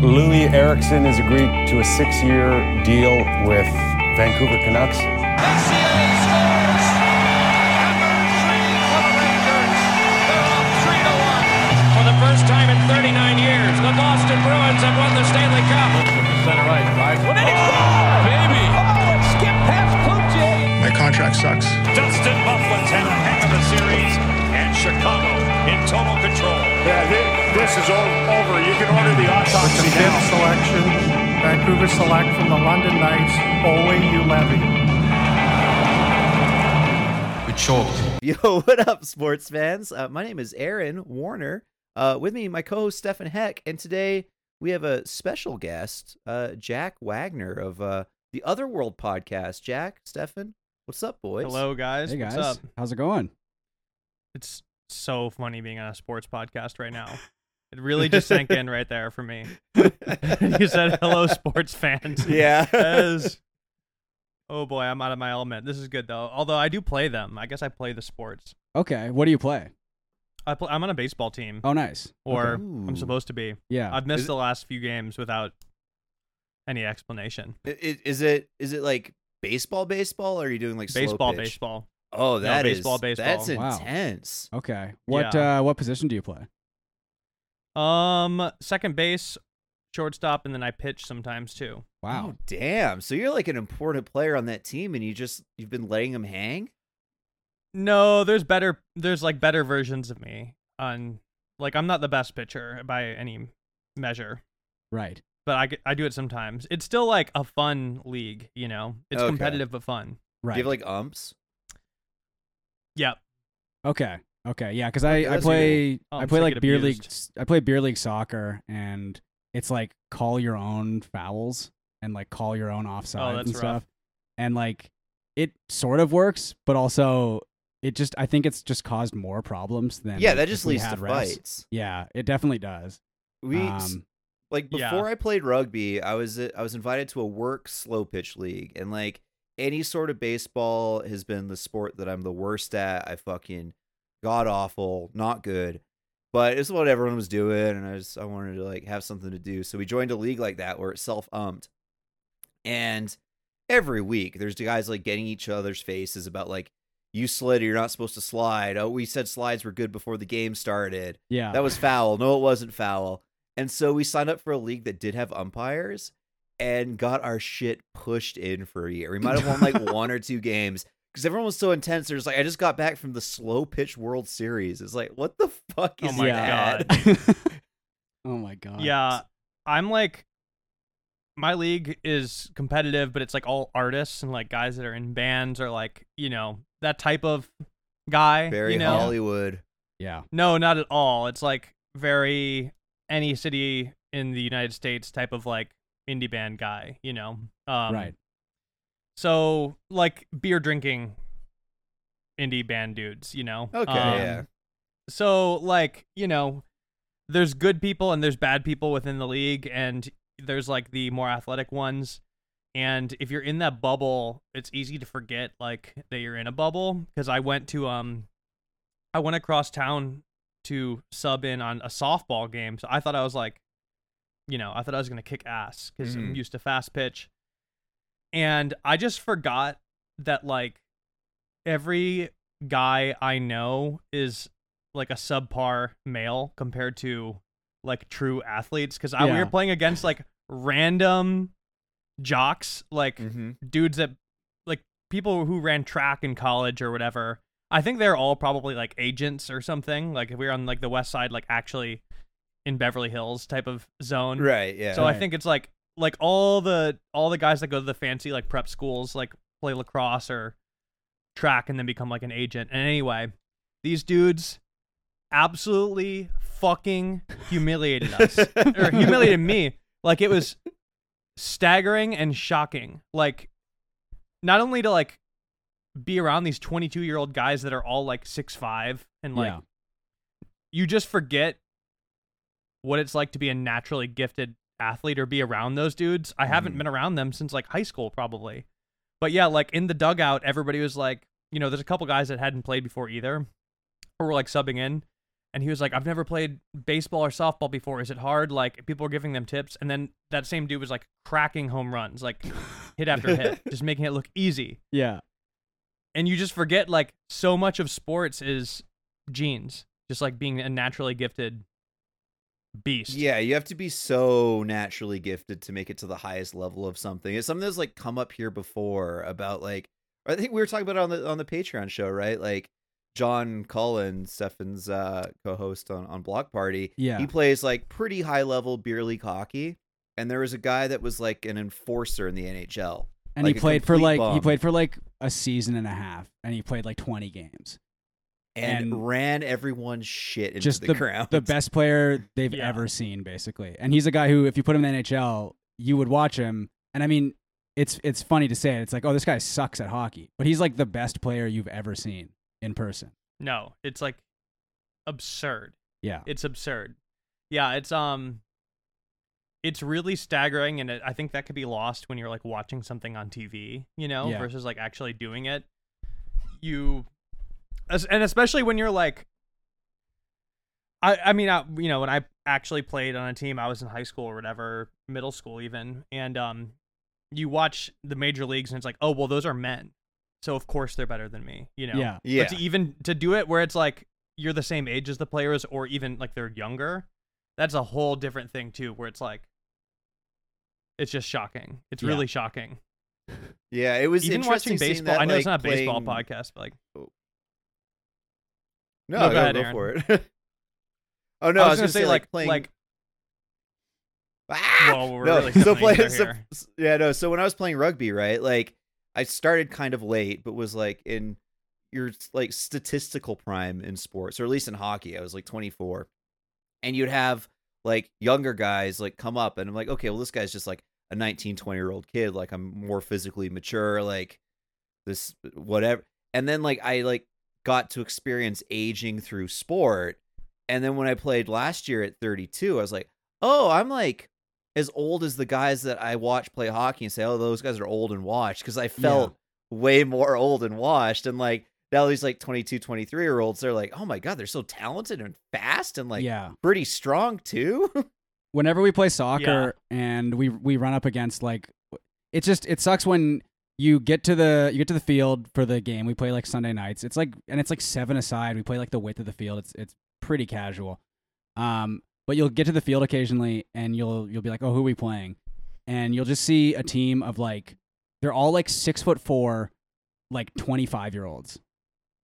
Loui Eriksson has agreed to a six-year deal with Vancouver Canucks. ACA scores! Number for the Rangers. They're up three to one. For the first time in 39 years, the Boston Bruins have won the Stanley Cup. Center right, drives one in. Oh, baby! Oh, it skipped past Cloutier. My contract sucks. Dustin Byfuglien's had a heck of a series, and Chicago in total control. Yeah, thi- this is all over. You can order the autopsy The now. selection, Vancouver select from the London Knights, Olli Juolevi. We choked. Yo, what up, sports fans? Uh, my name is Aaron Warner. Uh, with me, my co-host Stefan Heck, and today we have a special guest, uh, Jack Wagner of uh, the Otherworld podcast. Jack, Stefan, what's up, boys? Hello, guys. Hey What's guys, up? how's it going? It's so funny being on a sports podcast right now. It really just sank in right there for me. you said hello, sports fans. Yeah. As, oh boy, I'm out of my element. This is good though. Although I do play them. I guess I play the sports. Okay, what do you play? I play, I'm on a baseball team, Oh, nice. or Okay. I'm supposed to be. yeah, I've missed Is it- the last few games without any explanation. I- i- Is it is it like baseball, baseball, or are you doing like slow baseball, pitch? baseball. Oh, that is baseball, baseball. That's Wow. intense. okay. What Yeah. uh, what position do you play? Um, second base, shortstop, and then I pitch sometimes too. Wow. Oh, damn. So you're like an important player on that team, and you just you've been letting them hang. No, there's better. There's like better versions of me. On like I'm not the best pitcher by any measure, Right. but I, I do it sometimes. It's still like a fun league, you know. It's Okay. competitive but fun. Right. Do you have like umps? Yep. okay. Okay. Yeah, because I, I play Oh, I play like beer abused. league. s- I play beer league soccer, and it's like call your own fouls and like call your own offsides Oh, that's and rough. stuff. And like it sort of works, but also it just I think it's just caused more problems than Yeah, that just leads to had refs. fights. Yeah, it definitely does. We Um, like Yeah. before I played rugby, I was I was invited to a work slow pitch league, and like any sort of baseball has been the sport that I'm the worst at. I fucking god awful, not good. But it's what everyone was doing, and I just I wanted to like have something to do. So we joined a league like that where it's self umped, and every week there's the guys like getting each other's faces about like you slid or you're not supposed to slide. Oh, we said slides were good before the game started yeah. that was foul. No, it wasn't foul. And so we signed up for a league that did have umpires and got our shit pushed in for a year. We might have won like one or two games because everyone was so intense. There's like, I just got back from the slow pitch World Series. It's like, what the fuck is Oh is my that? oh my god. Yeah, I'm like, my league is competitive, but it's like all artists and like guys that are in bands or like you know that type of guy. Very you know? Hollywood. Yeah. No, not at all. It's like very any city in the United States type of like indie band guy, you know. Um, right. So like beer drinking indie band dudes, you know. Okay, Um, yeah. So like you know, there's good people and there's bad people within the league, and there's like the more athletic ones. And if you're in that bubble, it's easy to forget like that you're in a bubble. Because I went to um, I went across town to sub in on a softball game, so I thought I was like, you know, I thought I was gonna kick ass because I'm Mhm. used to fast pitch, and I just forgot that like every guy I know is like a subpar male compared to like true athletes because we Yeah. were playing against like random jocks like Mm-hmm. dudes that like people who ran track in college or whatever i think they're all probably like agents or something like if we are on like the west side like actually in beverly hills type of zone Right, yeah. so i think it's like like all the all the guys that go to the fancy like prep schools like play lacrosse or track and then become like an agent. And anyway these dudes absolutely fucking humiliated us. Or humiliated me. Like it was staggering and shocking. Like not only to like be around these 22 year old guys that are all like six five and like yeah. you just forget what it's like to be a naturally gifted athlete or be around those dudes. I haven't Mhm. been around them since like high school probably. But yeah, like in the dugout, everybody was like, you know, there's a couple guys that hadn't played before either, or were like subbing in, and he was like, "I've never played baseball or softball before. Is it hard?" Like people were giving them tips, and then that same dude was like cracking home runs, like hit after hit, just making it look easy. Yeah. And you just forget like so much of sports is genes, just like being a naturally gifted beast. Yeah, you have to be so naturally gifted to make it to the highest level of something. It's something that's like come up here before about like I think we were talking about it on the on the Patreon show, right? Like John Cullen, Stefan's uh, co-host on on Blocked Party. Yeah. he plays like pretty high level beer league hockey, and there was a guy that was like an enforcer in the NHL. And Like he played for like he played for like a season and a half, and he played like 20 games. And, and ran everyone's shit into just the, the, ground. the best player they've Yeah. ever seen, basically. And he's a guy who, if you put him in the NHL, you would watch him. And I mean, it's it's funny to say it. It's like, oh, this guy sucks at hockey, but he's like the best player you've ever seen in person. No, it's like absurd. Yeah, It's absurd. Yeah, it's um it's really staggering and it, I think that could be lost when you're like watching something on TV, you know, Yeah. versus like actually doing it. You as- and especially when you're like I I mean, I, you know, when I actually played on a team, I was in high school or whatever, middle school even, and um you watch the major leagues and it's like, "Oh, well those are men." So of course they're better than me, you know. yeah, yeah, But to even to do it where it's like you're the same age as the players or even like they're younger, that's a whole different thing too, where it's like it's just shocking. It's Yeah. really shocking. yeah. It was Even interesting watching baseball, that, I know it's not a baseball playing- podcast, but like No, No, go go, ahead, go for it. oh no, I I was, was, gonna say, like playing. like Ah! Whoa, we're no, really so coming play, so, yeah, no. So when I was playing rugby, right, like I started kind of late, but was like in your like statistical prime in sports, or at least in hockey. I was like 24, and you'd have like younger guys like come up, and I'm like, okay, well, this guy's just like a 19, 20 year old kid. Like I'm more physically mature, like this whatever. And then like I like got to experience aging through sport, and then when I played last year at 32, I was like, oh, I'm like as old as the guys that I watch play hockey and say, oh, those guys are old and washed because I felt way more old and washed. And like now these like 22, 23 year olds, they're like, oh my God, they're so talented and fast and like yeah. pretty strong too. Whenever we play soccer and we we run up against like, it's just it sucks when you get to the you get to the field for the game. We play like Sunday nights. It's like and it's like seven aside. We play like the width of the field. It's it's pretty casual. Um, but you'll get to the field occasionally and you'll you'll be like, oh, who are we playing? And you'll just see a team of like they're all like six foot four, like twenty five year olds,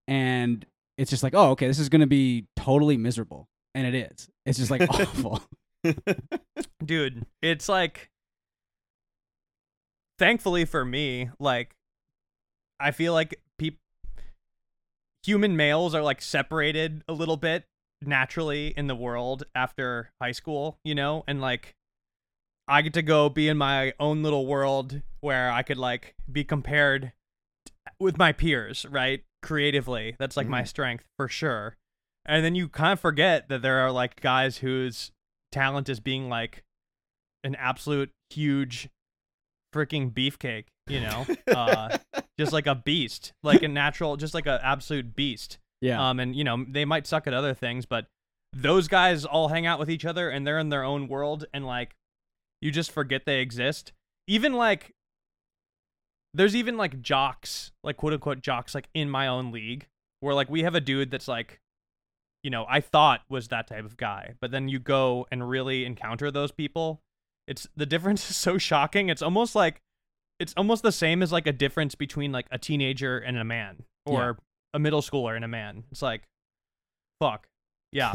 and it's just like, oh, okay, this is gonna be totally miserable, and it is. It's just like awful. dude, it's like thankfully for me, like I feel like peop human males are like separated a little bit naturally in the world after high school, you know? And like I get to go be in my own little world where I could like be compared t- with my peers, right? Creatively. That's like my mm. strength for sure. And then you kind of forget that there are like guys whose talent is being like an absolute huge freaking beefcake, you know? Uh just like a beast, like a natural just like an absolute beast. Yeah. Um, and you know they might suck at other things, but those guys all hang out with each other and they're in their own world, and like you just forget they exist. Even like there's even like jocks, like quote unquote jocks, like in my own league, where like we have a dude that's like, you know, I thought was that type of guy, but then you go and really encounter those people. It's the difference is so shocking. It's almost like it's almost the same as like a difference between like a teenager and a man or a middle schooler and a man. It's like, fuck, yeah,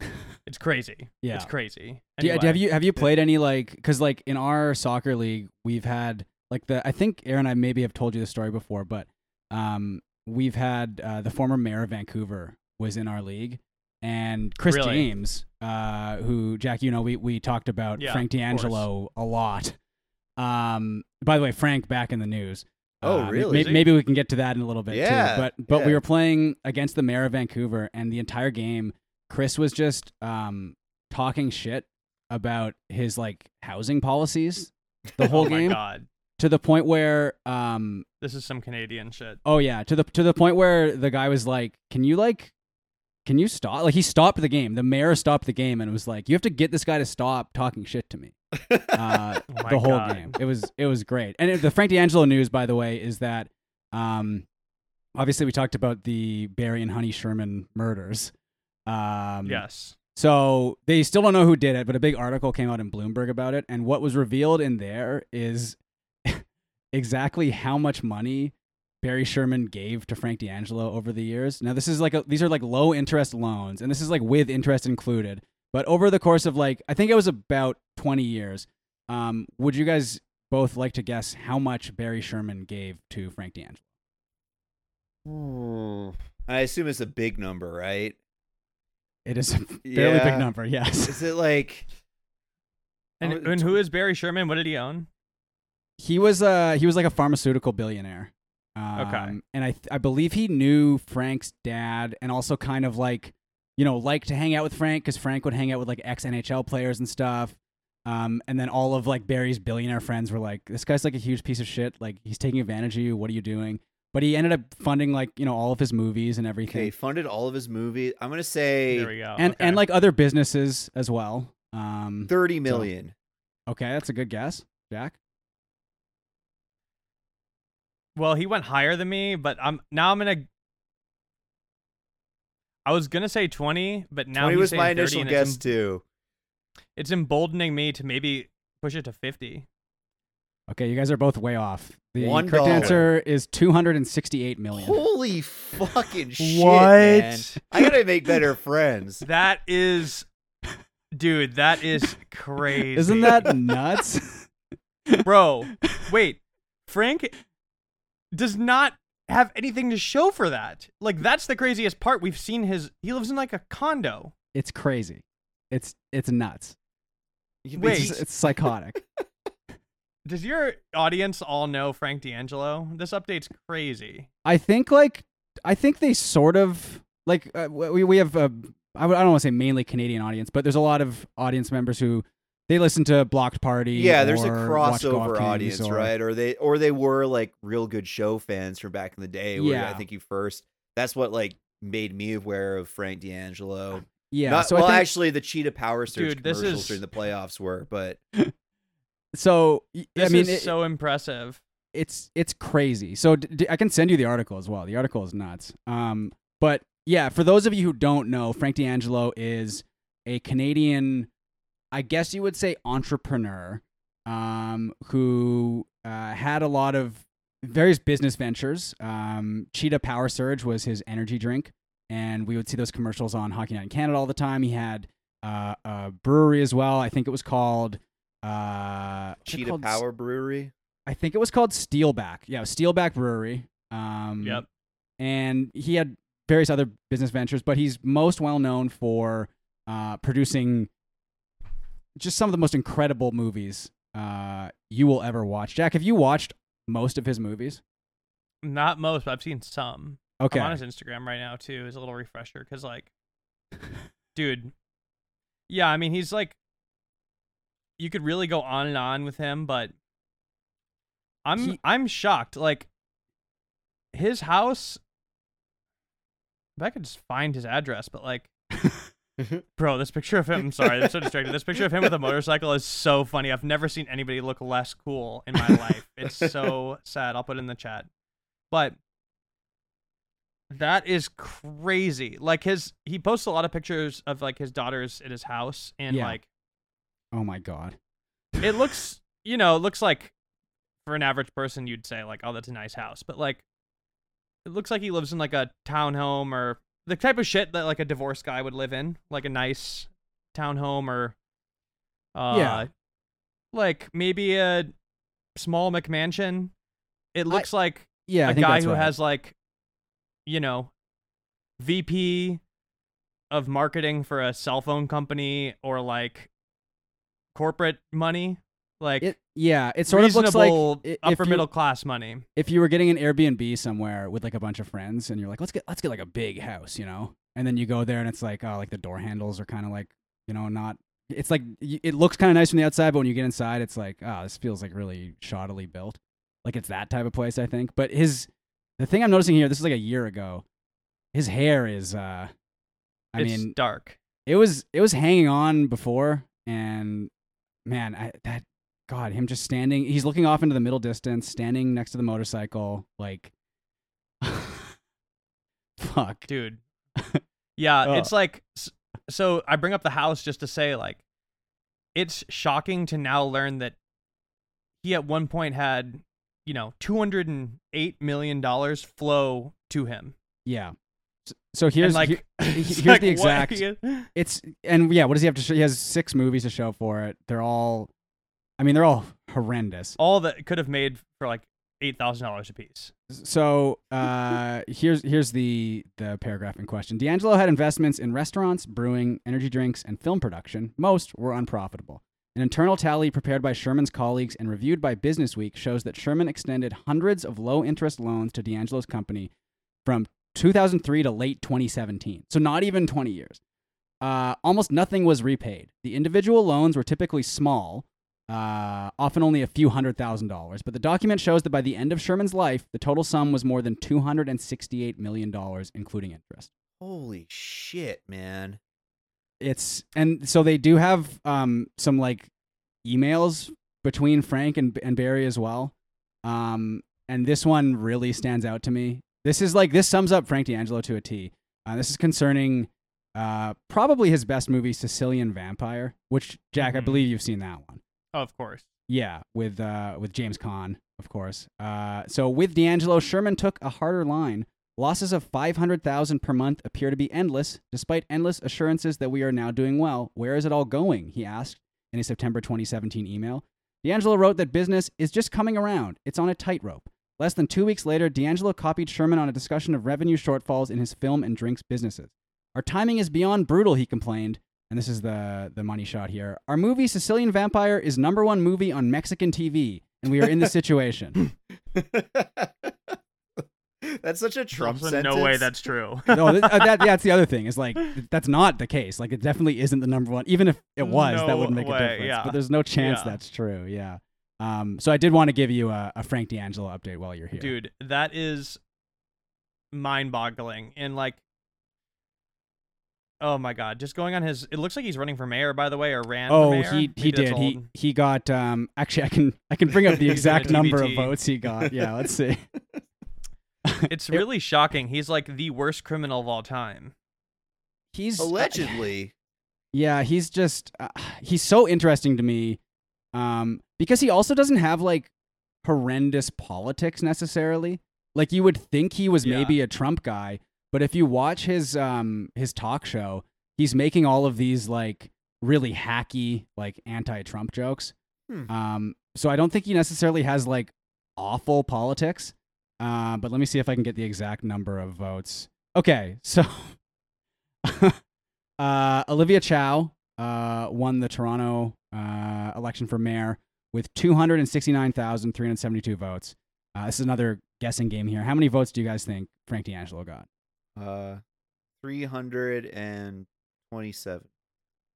it's crazy. Yeah. it's crazy. Do you- have you have you played any like because like in our soccer league we've had like the I think Aaron and I maybe have told you the story before but um we've had uh, the former mayor of Vancouver was in our league and Chris Really? James uh who Jack you know we we talked about Yeah, Frank of D'Angelo a lot um by the way Frank back in the news Oh, Uh, really? may- Is he? maybe we can get to that in a little bit Yeah, too but but we were playing against the mayor of Vancouver and the entire game Chris was just um talking shit about his like housing policies the whole game. oh my game god, to the point where um this is some Canadian shit. oh yeah to the to the point where the guy was like can you like can you stop? Like he stopped the game. The mayor stopped the game and was like, you have to get this guy to stop talking shit to me. Uh, Oh the whole God. game. It was it was great. And the Frank D'Angelo news, by the way, is that um, obviously we talked about the Barry and Honey Sherman murders. Um, yes. So they still don't know who did it, but a big article came out in Bloomberg about it, and what was revealed in there is exactly how much money Barry Sherman gave to Frank D'Angelo over the years. Now this is like a, these are like low interest loans, and this is like with interest included. But over the course of like I think it was about twenty years, um, would you guys both like to guess how much Barry Sherman gave to Frank D'Angelo? I assume it's a big number, right? It is a fairly Yeah. big number, yes. Is it like And, and who is Barry Sherman? What did he own? He was uh he was like a pharmaceutical billionaire. Um, And I th- I believe he knew Frank's dad and also kind of like you know liked to hang out with Frank because Frank would hang out with like ex NHL players and stuff. Um, and then all of like Barry's billionaire friends were like, "This guy's like a huge piece of shit. Like he's taking advantage of you. What are you doing?" But he ended up funding like you know all of his movies and everything, okay, funded all of his movies. I'm gonna say There we go. and okay. and like other businesses as well. Um, thirty million. okay, that's a good guess, Jack. Well, he went higher than me, but I'm now I'm gonna. I was gonna say twenty, but now Twenty was my 30, initial guess it's, em- too. it's emboldening me to maybe push it to fifty. Okay, you guys are both way off. The One correct dollar. answer is two hundred and sixty-eight million. Holy fucking shit, What? man! I gotta make better friends. That is, dude, that is crazy. Isn't that nuts? bro? Wait, Frank does not have anything to show for that. Like that's the craziest part. We've seen his. He lives in like a condo. it's crazy. It's it's nuts. Wait. It's, it's psychotic. Does your audience all know Frank D'Angelo? This update's crazy. I think like I think they sort of like uh, we we have a I don't want to say mainly Canadian audience, but there's a lot of audience members who they listen to Blocked Party. Yeah, there's a or watch crossover audience, or- right? Or they or they were like real good show fans from back in the day. Where I think you first. That's what like made me aware of Frank D'Angelo. Yeah, Not, so well, I think, actually, the Cheetah Power Surge Dude, this commercials is- during the playoffs were, but so This I mean is it- so impressive. it's it's crazy. So d- d- I can send you the article as well. The article is nuts. Um, but yeah, for those of you who don't know, Frank D'Angelo is a Canadian, I guess you would say entrepreneur, um, who uh, had a lot of various business ventures. Um, Cheetah Power Surge was his energy drink, and we would see those commercials on Hockey Night in Canada all the time. He had uh, a brewery as well. I think it was called. Uh, Cheetah called? Power Brewery. I think it was called Steelback. Yeah, Steelback Brewery. Um, Yep. And he had various other business ventures, but he's most well known for uh, producing just some of the most incredible movies uh, you will ever watch. Jack, have you watched most of his movies? Not most, but I've seen some. Okay. I'm on his Instagram right now too. As a little refresher, because like, dude, yeah, I mean he's like, you could really go on and on with him, but I'm He- I'm shocked. Like, his house. If I could just find his address, but like, Mm-hmm. bro, this picture of him. I'm sorry, I'm so distracted. This picture of him with a motorcycle is so funny. I've never seen anybody look less cool in my life. It's so sad. I'll put it in the chat, but that is crazy. Like his, he posts a lot of pictures of like his daughters at his house, and Yeah. like Oh my god. it looks, you know, it looks like for an average person you'd say like, oh, that's a nice house, but like it looks like he lives in like a townhome or the type of shit that like a divorced guy would live in, like a nice townhome or uh Yeah. like maybe a small McMansion. It looks like Yeah, I a guy who right. has like you know VP of marketing for a cell phone company or like corporate money like It, yeah, it sort of looks like upper you- middle class money if you were getting an Airbnb somewhere with like a bunch of friends and you're like, let's get let's get like a big house, you know, and then you go there and it's like, oh, like the door handles are kind of like, you know, not. It's like it looks kind of nice from the outside, but when you get inside, it's like, oh, this feels like really shoddily built. Like it's that type of place, I think. But his the thing I'm noticing here, this is like a year ago. His hair is uh, I it's mean, dark. it was it was hanging on before, and man, I, that God, him just standing. He's looking off into the middle distance, standing next to the motorcycle, like. Fuck. dude. Yeah, Oh. it's like so. I bring up the house just to say like, it's shocking to now learn that he at one point had, you know, two hundred and eight million dollars flow to him. Yeah. So here's and like, here- here's like, the exact. It's and yeah, what does he have to show? He has six movies to show for it. They're all, I mean, they're all horrendous. all that could have made for like eight thousand dollars a piece. So uh, here's here's the the paragraph in question. D'Angelo had investments in restaurants, brewing, energy drinks, and film production. Most were unprofitable. An internal tally prepared by Sherman's colleagues and reviewed by Business Week shows that Sherman extended hundreds of low interest loans to D'Angelo's company from 2003 to late 2017. So not even 20 years. Uh, almost nothing was repaid. The individual loans were typically small, uh, often only a few hundred thousand dollars. But the document shows that by the end of Sherman's life, the total sum was more than $268 million, including interest. Holy shit, man. It's and so they do have um, some like emails between Frank and, and Barry as well. Um, and this one really stands out to me. This is like this sums up Frank D'Angelo to a T. Uh, this is concerning uh, probably his best movie, Sicilian Vampire, which Jack, I Mhm. believe you've seen that one. Of course. Yeah, with uh, with James Caan, of course. Uh, so with D'Angelo, Sherman took a harder line. Losses of five hundred thousand per month appear to be endless, despite endless assurances that we are now doing well. Where is it all going? He asked in a September 2017 email. D'Angelo wrote that business is just coming around. It's on a tightrope. Less than two weeks later, D'Angelo copied Sherman on a discussion of revenue shortfalls in his film and drinks businesses. Our timing is beyond brutal, he complained. And this is the, the money shot here. Our movie, Sicilian Vampire, is number one movie on Mexican TV, and we are in this situation. that's such a Trump sentence. no way that's true. no, th- uh, that, that's the other thing. Is like that's not the case. Like it definitely isn't the number one. Even if it was, that wouldn't make a difference. yeah. But there's no chance Yeah. that's true. Yeah. Um. So I did want to give you a, a Frank D'Angelo update while you're here. Dude, that is mind-boggling. And like, oh my god, just going on his. It looks like he's running for mayor, by the way, or ran. for Oh, mayor. he he Maybe that's did. He old. he got um. Actually, I can I can bring up the He's in a exact number of votes he got. Yeah. Let's see. It's really shocking. He's like the worst criminal of all time. He's Allegedly. Yeah, he's just uh, he's so interesting to me um because he also doesn't have like horrendous politics necessarily. Like you would think he was Yeah. maybe a Trump guy, but if you watch his um his talk show, he's making all of these like really hacky like anti-Trump jokes. Hmm. Um so I don't think he necessarily has like awful politics. Uh, but let me see if I can get the exact number of votes. Okay, so uh, Olivia Chow uh, won the Toronto uh, election for mayor with 269,372 votes. Uh, this is another guessing game here. How many votes do you guys think Frank D'Angelo got? Uh, 327.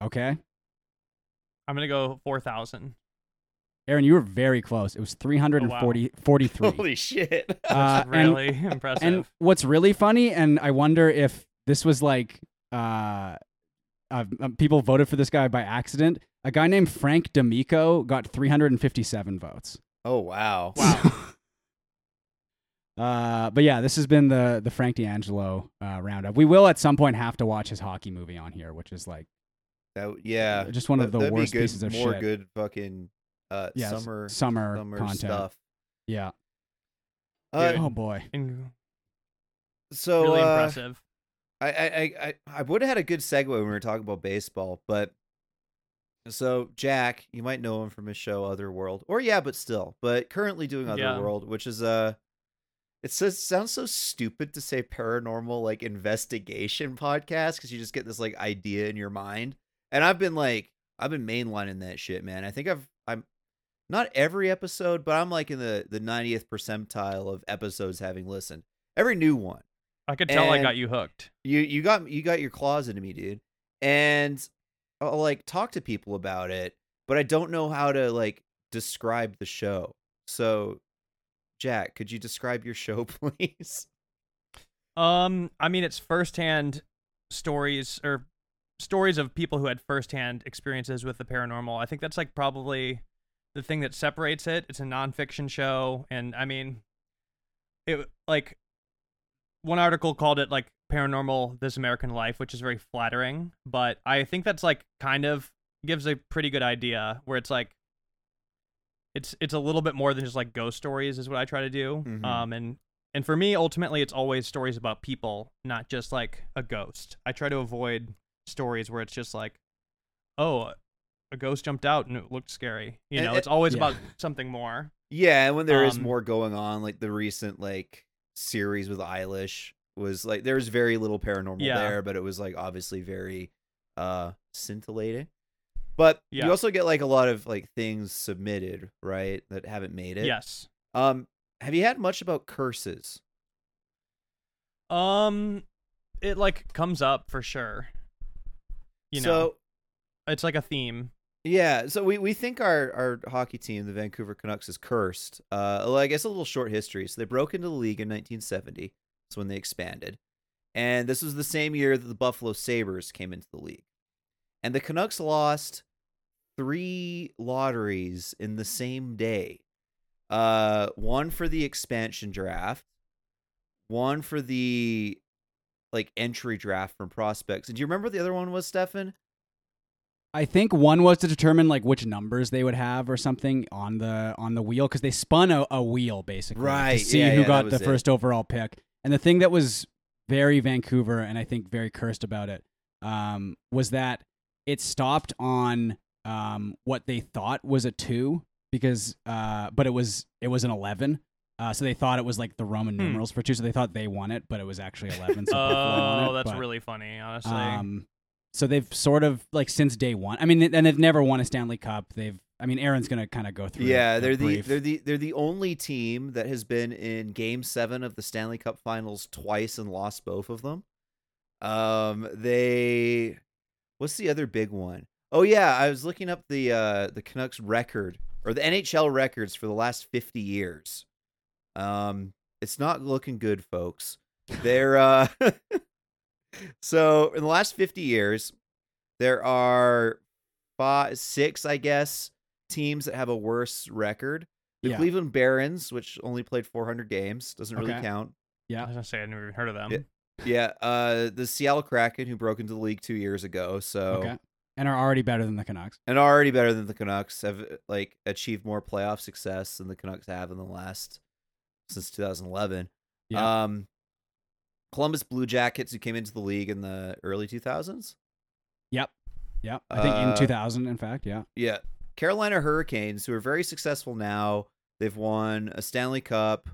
Okay. I'm gonna go four thousand. Aaron, you were very close. It was 340, 43. Holy shit. Uh, and- really impressive. And what's really funny, and I wonder if this was like uh, uh, people voted for this guy by accident. A guy named Frank D'Amico got 357 votes. oh, wow. Wow. Uh, but yeah, this has been the the Frank D'Angelo uh, roundup. We will at some point have to watch his hockey movie on here, which is like That, yeah. just one of the that'd worst good, pieces of more shit. good fucking uh, Yes, summer, summer, summer content. stuff. Yeah. Uh, Oh boy. So really uh, impressive. I I I I, I would have had a good segue when we were talking about baseball, but so Jack, you might know him from his show Otherworld, or yeah, but still, but currently doing Yeah. Otherworld, which is uh it says sounds so stupid to say paranormal like investigation podcast because you just get this like idea in your mind, and I've been like I've been mainlining that shit, man. I think I've I'm not every episode, but I'm like in the the 90th percentile of episodes having listened. Every new one I could tell I got you hooked. you you got you got your claws into me, dude. And I'll like talk to people about it, but I don't know how to like describe the show. So, Jack, could you describe your show, please? Um, I mean, it's firsthand stories or stories of people who had firsthand experiences with the paranormal. I think that's like probably the thing that separates it. It's a nonfiction show, and I mean, it like one article called it like paranormal this American life, which is very flattering. But I think that's like kind of gives a pretty good idea where it's like it's it's a little bit more than just like ghost stories is what I try to do. Mhm. Um and and for me ultimately it's always stories about people, not just like a ghost. I try to avoid stories where it's just like oh, a ghost jumped out and it looked scary. You And know, it- it's always Yeah. about something more. Yeah, and when there is Um, more going on, like the recent like series with Eilish was like there was very little paranormal Yeah. there, but it was like obviously very uh scintillating. But Yeah. you also get like a lot of like things submitted, right, that haven't made it. Yes. Um have you had much about curses? Um it like comes up for sure. You know, so it's like a theme. Yeah, so we, we think our, our hockey team, the Vancouver Canucks, is cursed. Uh, well, I guess a little short history. So they broke into the league in 1970. That's when they expanded, and this was the same year that the Buffalo Sabres came into the league, and the Canucks lost three lotteries in the same day. Uh, one for the expansion draft, one for the like entry draft from prospects. And do you remember what the other one was, Stefan? I think one was to determine like which numbers they would have or something on the on the wheel because they spun a, a wheel basically Right, to see yeah, who yeah, got the it. first overall pick. And the thing that was very Vancouver and I think very cursed about it um, was that it stopped on um, what they thought was a two because uh, but it was it was an eleven. Uh, so they thought it was like the Roman Hmm. numerals for two, so they thought they won it, but it was actually eleven. So Oh, it, that's but- really funny, honestly. um, so they've sort of like since day one. I mean, and they've never won a Stanley Cup. They've. I mean, Aaron's gonna kind of go through. Yeah, they're the brief. they're the they're the only team that has been in Game Seven of the Stanley Cup Finals twice and lost both of them. Um, they what's the other big one? Oh yeah, I was looking up the uh the Canucks record or the NHL records for the last fifty years. Um, it's not looking good, folks. They're uh, so in the last fifty years, there are five, six, I guess, teams that have a worse record. The Yeah. Cleveland Barons, which only played 400 games, doesn't really count. Yeah, I was gonna say I never even heard of them. Yeah. Yeah, uh, the Seattle Kraken, who broke into the league two years ago, so Okay. And are already better than the Canucks. and are already better than the Canucks, have like achieved more playoff success than the Canucks have in the last since 2011. Yeah. Um, Columbus Blue Jackets, who came into the league in the early 2000s. Yep. Yep. I think Uh, in 2000, in fact. Yeah. Yeah. Carolina Hurricanes, who are very successful now. They've won a Stanley Cup.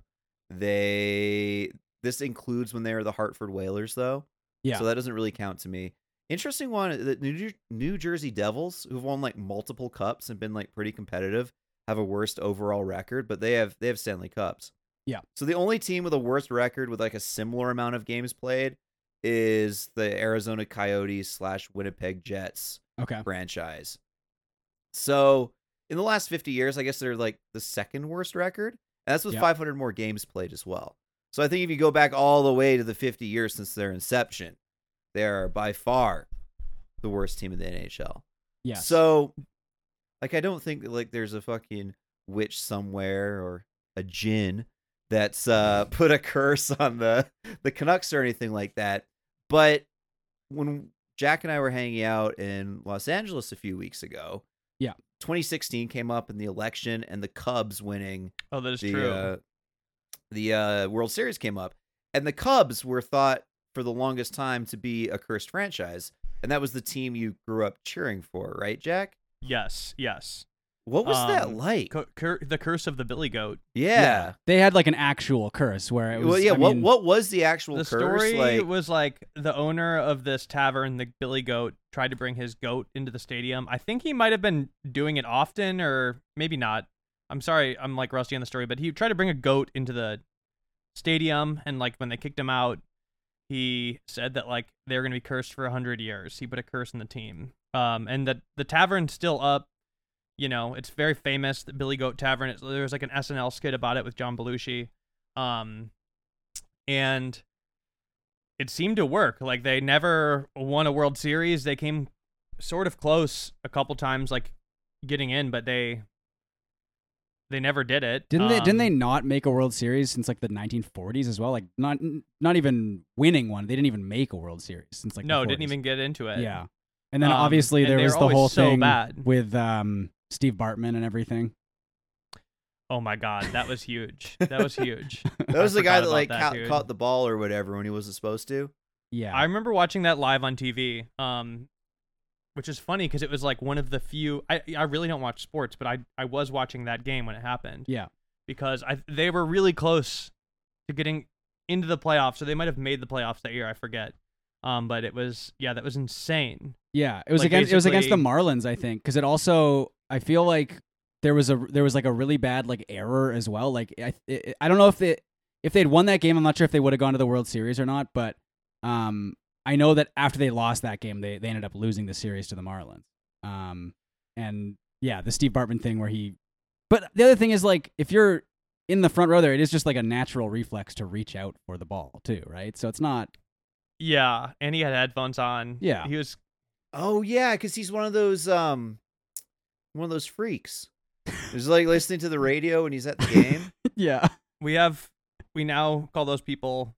They this includes when they were the Hartford Whalers, though. Yeah. So that doesn't really count to me. Interesting one. Uh, the New New Jersey Devils, who've won like multiple cups and been like pretty competitive, have a worst overall record, but they have they have Stanley Cups. Yeah. So the only team with a worst record with like a similar amount of games played is the Arizona Coyotes slash Winnipeg Jets Okay. franchise. So in the last 50 years, I guess they're like the second worst record. And that's with Yeah. 500 more games played as well. So I think if you go back all the way to the 50 years since their inception, they are by far the worst team in the NHL. Yeah. So, like, I don't think like there's a fucking witch somewhere or a djinn that's uh put a curse on the the Canucks or anything like that. But when Jack and I were hanging out in Los Angeles a few weeks ago, Yeah. 2016 came up in the election and the Cubs winning Oh, that is the true. uh, the uh, World Series came up, and the Cubs were thought for the longest time to be a cursed franchise, and that was the team you grew up cheering for, right, Jack? yes, yes. What was that Um, like? Cu- cur- the curse of the Billy Goat. yeah. They had like an actual curse where it was. Well, yeah. I what mean, what was the actual the curse? story like, was like the owner of this tavern, the Billy Goat, tried to bring his goat into the stadium. I think he might have been doing it often, or maybe not. I'm sorry, I'm like rusty on the story, but he tried to bring a goat into the stadium, and like when they kicked him out, he said that like they were gonna be cursed for a hundred years. He put a curse in the team, um, and that the tavern's still up. You know, it's very famous. The Billy Goat Tavern. It's, there's like an SNL skit about it with John Belushi, um, and it seemed to work. Like they never won a World Series. They came sort of close a couple times, like getting in, but they they never did it. Didn't they? Didn't they Um, not make a World Series since like the 1940s as well? Like not not even winning one. They didn't even make a World Series since like the no, didn't even get into it. Yeah, and then Um, obviously there was the whole so thing bad. with um Steve Bartman and everything. Oh my god, that was huge. That was huge. That I was the guy that like that, ca- caught the ball or whatever when he wasn't supposed to. Yeah, I remember watching that live on TV. Um, which is funny because it was like one of the few. I I really don't watch sports, but I I was watching that game when it happened yeah, because I they were really close to getting into the playoffs, so they might have made the playoffs that year. I forget. Um, but it was yeah, that was insane. yeah. It was Like, against it was against the Marlins, I think, because it also I feel like there was a there was like a really bad like error as well. Like I it, I don't know if they if they'd won that game, I'm not sure if they would have gone to the World Series or not, but um I know that after they lost that game, they they ended up losing the series to the Marlins. Um and yeah, the Steve Bartman thing where he But the other thing is like if you're in the front row there, it is just like a natural reflex to reach out for the ball too, right? So it's not Yeah, and he had headphones on. Yeah. he was. Oh yeah, because he's one of those um, one of those freaks. He's like listening to the radio when he's at the game. Yeah. We have we now call those people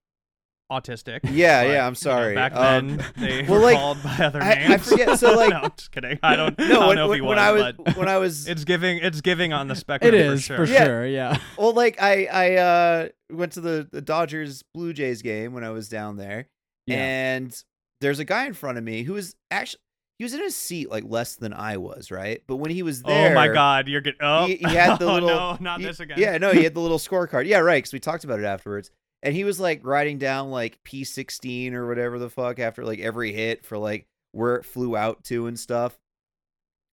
autistic. Yeah, but, yeah, I'm you know, sorry. back Um, then, they well, were like, called by other I- I forget, so, like- no, I'm just kidding. I don't. I No, don't when, know if when, was, I was but when I was it's giving. It's giving on the spectrum. It is for for sure. Yeah. sure. Yeah. well, like I I uh went to the the Dodgers Blue Jays game when I was down there, Yeah. and there's a guy in front of me who was actually he was in his seat like less than I was, right? But when he was there, Oh my God, you're getting. Oh, he, he had the oh, little no, not he- this again. Yeah, no, he had the little scorecard. Yeah, right. Because we talked about it afterwards, and he was like writing down like P sixteen or whatever the fuck after like every hit for like where it flew out to and stuff.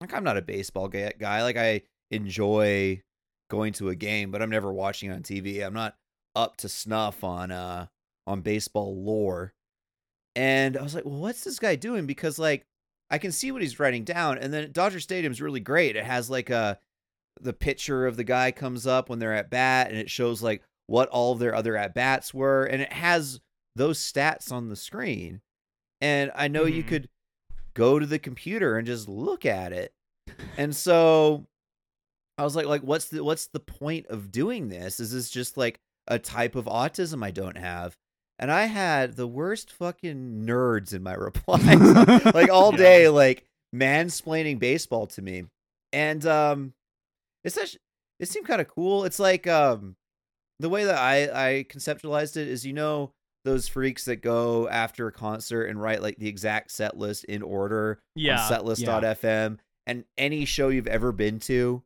Like I'm not a baseball guy. Like I enjoy going to a game, but I'm never watching on TV. I'm not up to snuff on uh on baseball lore. And I was like, well, what's this guy doing? Because like I can see what he's writing down, and then Dodger Stadium's really great. It has like a the picture of the guy comes up when they're at bat, and it shows like what all of their other at bats were, and it has those stats on the screen. And I know you Mhm. could go to the computer and just look at it. And so I was like, like, what's the what's the point of doing this? Is this just like a type of autism I don't have? And I had the worst fucking nerds in my replies, like all Yeah. day, like mansplaining baseball to me. And um, it's actually, it seemed kind of cool. It's like um, the way that I I conceptualized it is, you know, those freaks that go after a concert and write like the exact set list in order Yeah. on setlist.fm and any show you've ever been to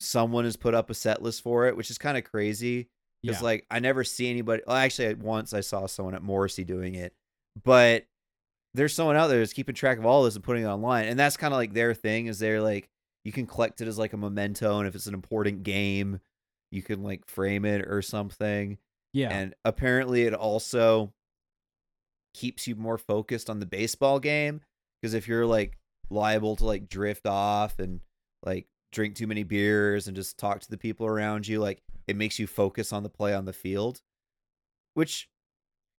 someone has put up a set list for it which is kind of crazy because Yeah. like i never see anybody well, actually once i saw someone at morrissey doing it but there's someone out there that's keeping track of all this and putting it online and that's kind of like their thing is they're like you can collect it as like a memento and if it's an important game you can like frame it or something Yeah. and apparently it also keeps you more focused on the baseball game because if you're like liable to like drift off and like drink too many beers and just talk to the people around you like it makes you focus on the play on the field which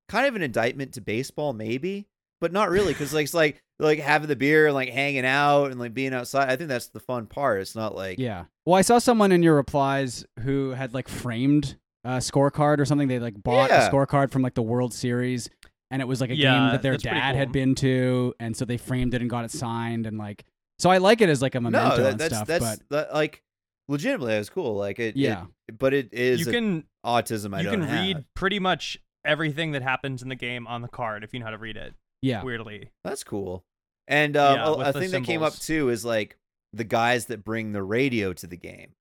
kind of an indictment to baseball maybe but not really because like it's like like having the beer and like hanging out and like being outside i think that's the fun part it's not like Yeah. Well, I saw someone in your replies who had like framed a scorecard or something. They like bought Yeah. a scorecard from like the World Series, and it was like a Yeah, game that their that's pretty dad had been to, and so they framed it and got it signed, and like so I like it as like a memento no that, and that's stuff. that's but that, like legitimately that's cool like it it- Yeah. but it is You a- can autism I you don't can have. read pretty much everything that happens in the game on the card if you know how to read it. yeah, Weirdly. That's cool. And um, Yeah, a- a thing that came up too is like the guys that bring the radio to the game.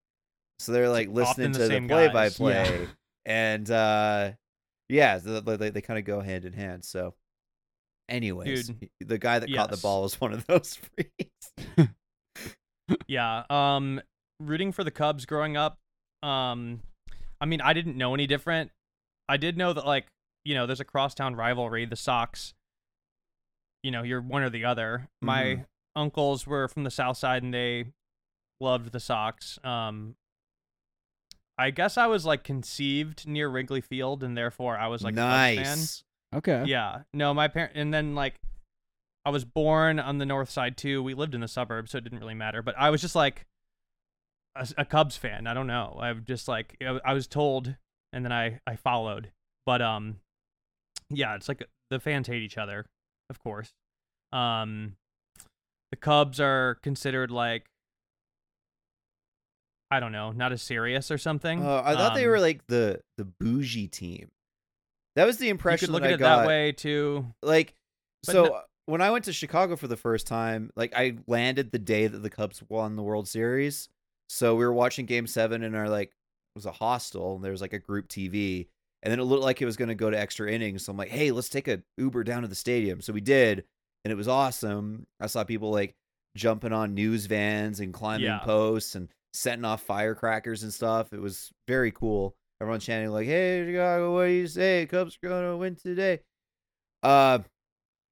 So they're like listening the to the play guys. by Yeah. play, and uh, yeah, th- they, they, they kind of go hand in hand. So, anyways, Dude, the guy that caught the ball was one of those freaks. Yeah. Um rooting for the Cubs growing up, um I mean, I didn't know any different. I did know that like, you know, there's a crosstown rivalry, the Sox. You know, you're one or the other. My Mhm. uncles were from the south side and they loved the Sox. Um I guess I was like conceived near Wrigley Field and therefore I was like a Cubs fan. nice. Okay. Yeah. No, my parent and then like I was born on the north side too. We lived in the suburbs, so it didn't really matter. But I was just like a, a Cubs fan. I don't know. I'm just like I I was told, and then I I followed. But um, yeah, it's like the fans hate each other, of course. Um, the Cubs are considered like I don't know, not as serious or something. Uh, I thought they Um, were like the the bougie team. That was the impression. You could look at I it got. that way too. Like, so no- uh, when I went to Chicago for the first time, like I landed the day that the Cubs won the World Series. So we were watching Game Seven in our like it was a hostel, and there was like a group TV, and then it looked like it was going to go to extra innings. So I'm like, hey, let's take a Uber down to the stadium. So we did, and it was awesome. I saw people like jumping on news vans and climbing Yeah. posts and setting off firecrackers and stuff. It was very cool. Everyone chanting like, "Hey Chicago, what do you say? Cubs are gonna win today." Uh,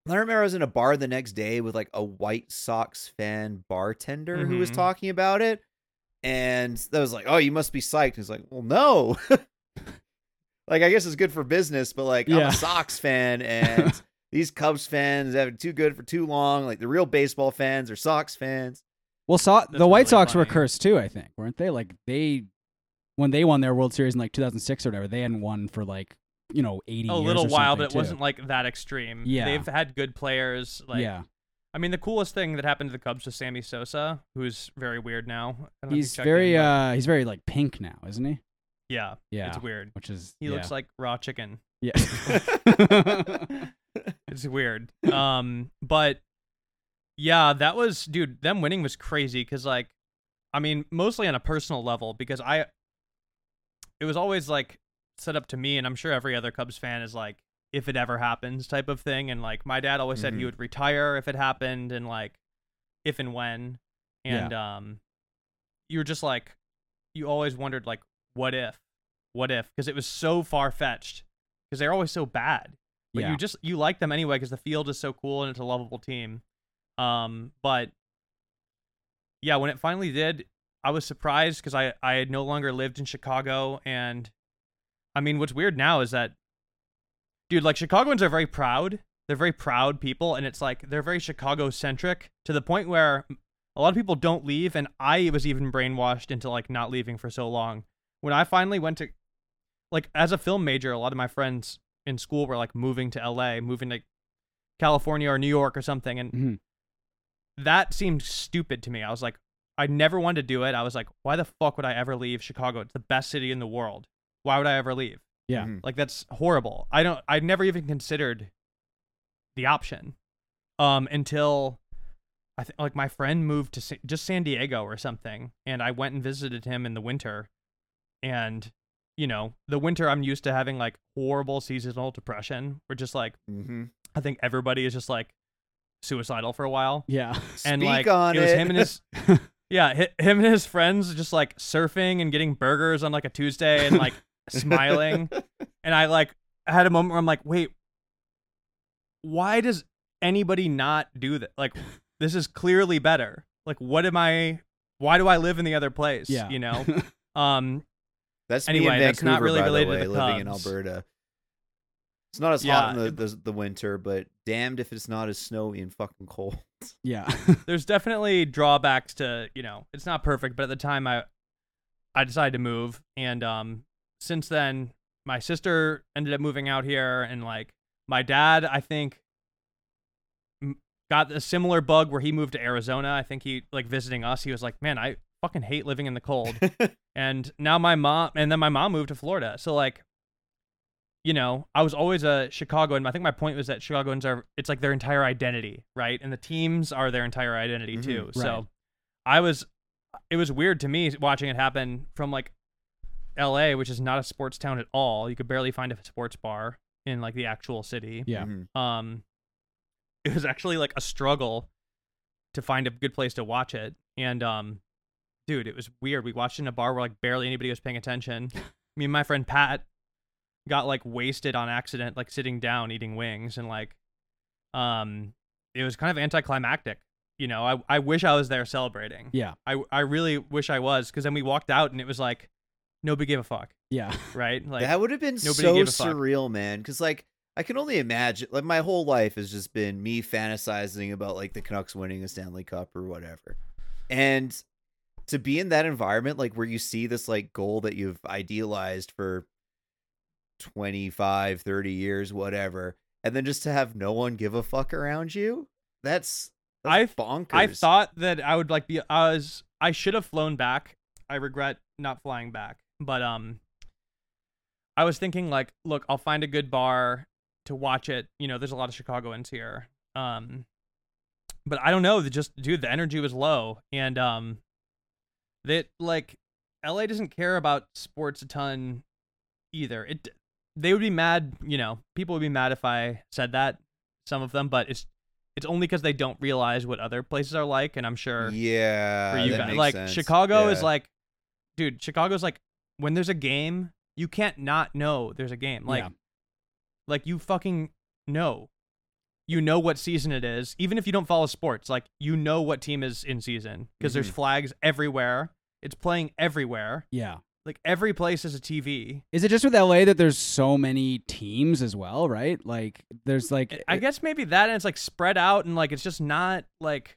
I remember I was in a bar the next day with like a White Sox fan bartender who was Mhm. talking about it, and that was like, "Oh, you must be psyched." He's like, "Well, no." like I guess it's good for business, but like I'm a Sox fan and these Cubs fans have been too good for too long. Like the real baseball fans are Sox fans. Well, so- the White really Sox were cursed too, I think, weren't they? Like they, when they won their World Series in like 2006 or whatever, they hadn't won for like you know 80 a years little or while, but it too. wasn't like that extreme. Yeah. they've had good players. Like, yeah, I mean, the coolest thing that happened to the Cubs was Sammy Sosa, who's very weird now. I don't know if you he's very in, but- uh he's very like pink now, isn't he? Yeah, Yeah, it's weird. Which is He yeah. looks like raw chicken. yeah. It's weird. Um, but yeah, that was dude. Them winning was crazy because like, I mean, mostly on a personal level because I. It was always like set up to me, and I'm sure every other Cubs fan is like, if it ever happens, type of thing. And like, my dad always said he Mhm. would retire if it happened, and like, if and when, and um, you were just like, you always wondered like, what if, what if, because it was so far fetched, because they're always so bad but yeah. you just you like them anyway because the field is so cool and it's a lovable team. Um, but yeah, when it finally did, I was surprised because I I had no longer lived in Chicago, and I mean, what's weird now is that, dude, like Chicagoans are very proud. They're very proud people, and it's like they're very Chicago centric to the point where a lot of people don't leave, and I was even brainwashed into like not leaving for so long. When I finally went to, like, as a film major, a lot of my friends in school were like moving to LA, moving to California or New York or something, and Mhm. that seemed stupid to me. I was like, I never wanted to do it. I was like, why the fuck would I ever leave Chicago? It's the best city in the world. Why would I ever leave? Yeah. Mhm. Like that's horrible. I don't. I never even considered the option um until I think like my friend moved to Sa- just San Diego or something, and I went and visited him in the winter, and you know the winter I'm used to having like horrible seasonal depression, where just like Mm-hmm. I think everybody is just like suicidal for a while yeah. and Speak like on it was it. him and his yeah him and his friends just like surfing and getting burgers on like a tuesday and like smiling and i like had a moment where i'm like wait why does anybody not do that like this is clearly better like what am i why do i live in the other place Yeah. you know um That's Anyway, me in that's not really related the to the living in Alberta. It's not as Yeah, hot in the, the the winter, but damned if it's not as snowy and fucking cold. yeah. there's definitely drawbacks to you know it's not perfect but at the time i i decided to move and um since then my sister ended up moving out here and like my dad i think got a similar bug where he moved to arizona i think he like visiting us he was like man i fucking hate living in the cold. And now my mom and then my mom moved to florida. So like you know i was always a chicagoan. I think my point was that chicagoans are it's like their entire identity right? And the teams are their entire identity Mhm, too. Right. so i was it was weird to me watching it happen from like la which is not a sports town at all. You could barely find a sports bar in like the actual city. Yeah. Mhm. um it was actually like a struggle to find a good place to watch it. And um dude it was weird we watched in a bar where like barely anybody was paying attention me and my friend pat got like wasted on accident like sitting down eating wings and like um it was kind of anticlimactic you know i, I wish i was there celebrating Yeah. i, I really wish i was because then we walked out and it was like nobody gave a fuck Yeah. right like that would have been so gave a fuck. surreal, man. Because like I can only imagine. Like my whole life has just been me fantasizing about like the Canucks winning a Stanley Cup or whatever, and to be in that environment, like where you see this like goal that you've idealized for 25, 30 years, whatever, and then just to have no one give a fuck around you, that's, that's I've- bonkers. I thought that I would like be I was I should have flown back. I regret not flying back. But um I was thinking like, look, I'll find a good bar to watch it. You know, there's a lot of Chicagoans here. Um but I don't know, just dude, the energy was low and um that like LA doesn't care about sports a ton either. It they would be mad, you know, people would be mad if I said that some of them, but it's it's only because they don't realize what other places are like, and I'm sure yeah, for you guys, like sense. Chicago is like, dude, Chicago's like when there's a game, you can't not know there's a game. Like, Yeah. like you fucking know, you know what season it is, even if you don't follow sports. Like you know what team is in season because there's Mhm. flags everywhere. It's playing everywhere. Yeah. Like every place is a TV. Is it just with LA that there's so many teams as well, right? Like there's like I guess maybe that and it's like spread out and like it's just not like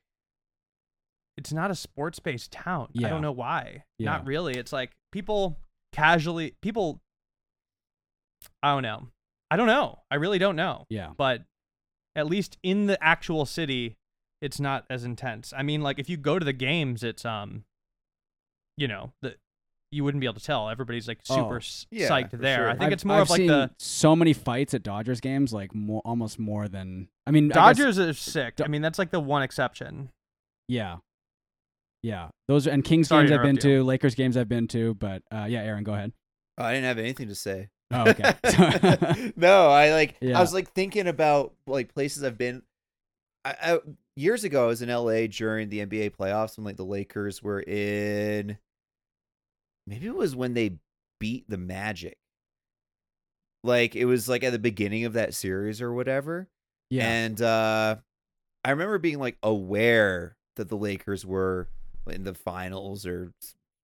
it's not a sports based town. I don't know why. Yeah. Not really. It's like people casually people I don't know. I don't know. I really don't know. Yeah. But at least in the actual city it's not as intense. I mean like if you go to the games it's um you know, the you wouldn't be able to tell. Everybody's like super Oh, yeah, psyched for there. I think I've- it's more I've of like seen the so many fights at Dodgers games, like more almost more than I mean I guess- Dodgers are sick. Do- I mean, that's like the one exception. yeah, yeah. Those are, and Kings Sorry games I've been you. to, Lakers games I've been to, but uh, yeah, Aaron, go ahead. Oh, I didn't have anything to say. Oh, okay. no, I like. Yeah. I was like thinking about like places I've been. I, I years ago, I was in LA during the NBA playoffs when like the Lakers were in. Maybe it was when they beat the Magic. Like it was like at the beginning of that series or whatever. yeah, And uh I remember being like aware that the Lakers were in the finals or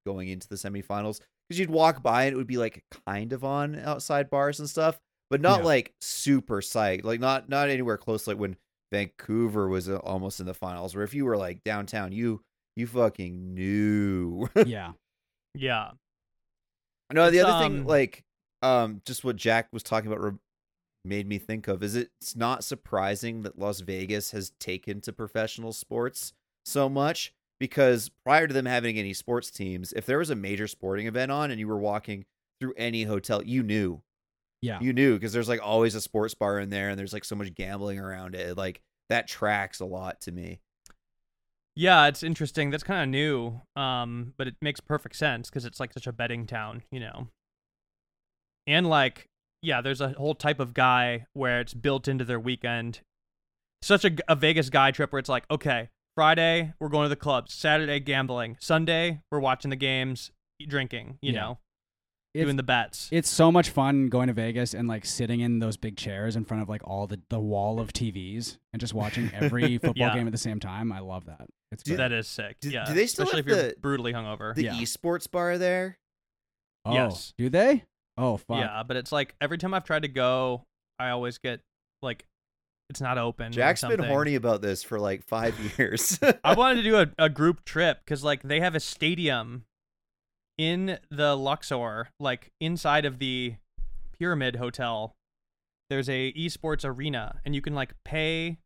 going into the semifinals because you'd walk by and it would be like kind of on outside bars and stuff, but not Yeah. like super psyched, like not not anywhere close like when Vancouver was uh, almost in the finals. Where if you were like downtown, you you fucking knew. yeah, Yeah. No, the It's, other thing, um, like, um, just what Jack was talking about, re- made me think of is it's not surprising that Las Vegas has taken to professional sports so much because prior to them having any sports teams, if there was a major sporting event on and you were walking through any hotel, you knew, yeah, you knew because there's like always a sports bar in there and there's like so much gambling around it. Like that tracks a lot to me. Yeah, it's interesting. That's kind of new, um, but it makes perfect sense because it's like such a betting town, you know. And like, yeah, there's a whole type of guy where it's built into their weekend. Such a, a Vegas guy trip where it's like, okay, Friday we're going to the clubs, Saturday gambling, Sunday we're watching the games, drinking, you Yeah. know, doing the bets. It's so much fun going to Vegas and like sitting in those big chairs in front of like all the the wall of TVs and just watching every football Yeah. game at the same time. I love that. It's Do- that is sick. do- yeah, do they still especially have if you're the- brutally hungover. The Yeah. esports bar there, oh, yes. do they? Oh, fuck. Yeah, but it's like every time I've tried to go, I always get like it's not open. or Jack's been something. horny about this for like five years. I wanted to do a, a group trip because like they have a stadium in the Luxor, like inside of the Pyramid Hotel. There's a esports arena, and you can like pay.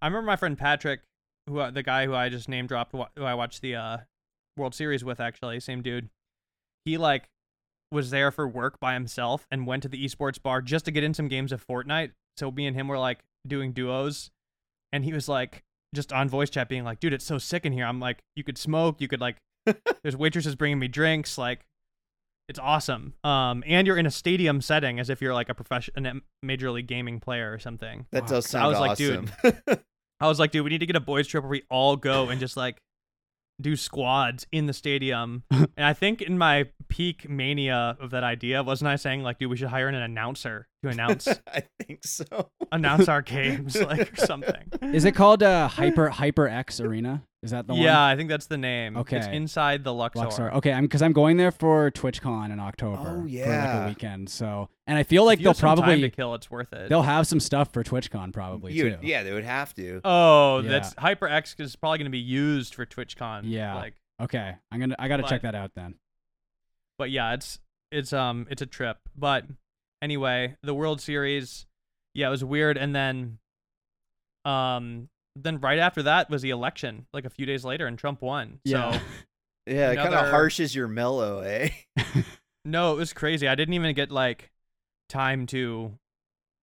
I remember my friend Patrick, who uh, the guy who I just name dropped, who I watched the uh, World Series with, actually, same dude. He like was there for work by himself and went to the esports bar just to get in some games of Fortnite. So me and him were like doing duos, and he was like just on voice chat being like, "Dude, it's so sick in here." I'm like, "You could smoke, you could like, there's waitresses bringing me drinks, like." It's awesome. Um, and you're in a stadium setting as if you're like a professional, a major league gaming player or something. that Wow. does I sound was like, dude. I was like, dude, we need to get a boys trip where we all go and just like do squads in the stadium. and I think in my peak mania of that idea. Wasn't I saying like, dude, we should hire an announcer to announce I think so. announce our games, like or something? Is it called uh, Hyper HyperX Arena? Is that the one? yeah, one? I think that's the name. it's Okay. inside the Luxor. Luxor. Okay, I'm because I'm going there for TwitchCon in October. Oh, for like yeah. a weekend. So, and I feel like If you they'll have some time probably to kill. It's worth it. they'll have some stuff for TwitchCon probably You- too. yeah, they would have to. Oh, Yeah. that's HyperX is probably going to be used for TwitchCon. Yeah. Like, Okay, I'm gonna I gotta check But- that out then. but yeah, it's it's um it's a trip. But anyway, the World Series, yeah, it was weird. And then, um, then right after that was the election, like a few days later, and Trump won. Yeah. So Yeah, it kind of Another- harshes your mellow, eh? no, it was crazy. I didn't even get like time to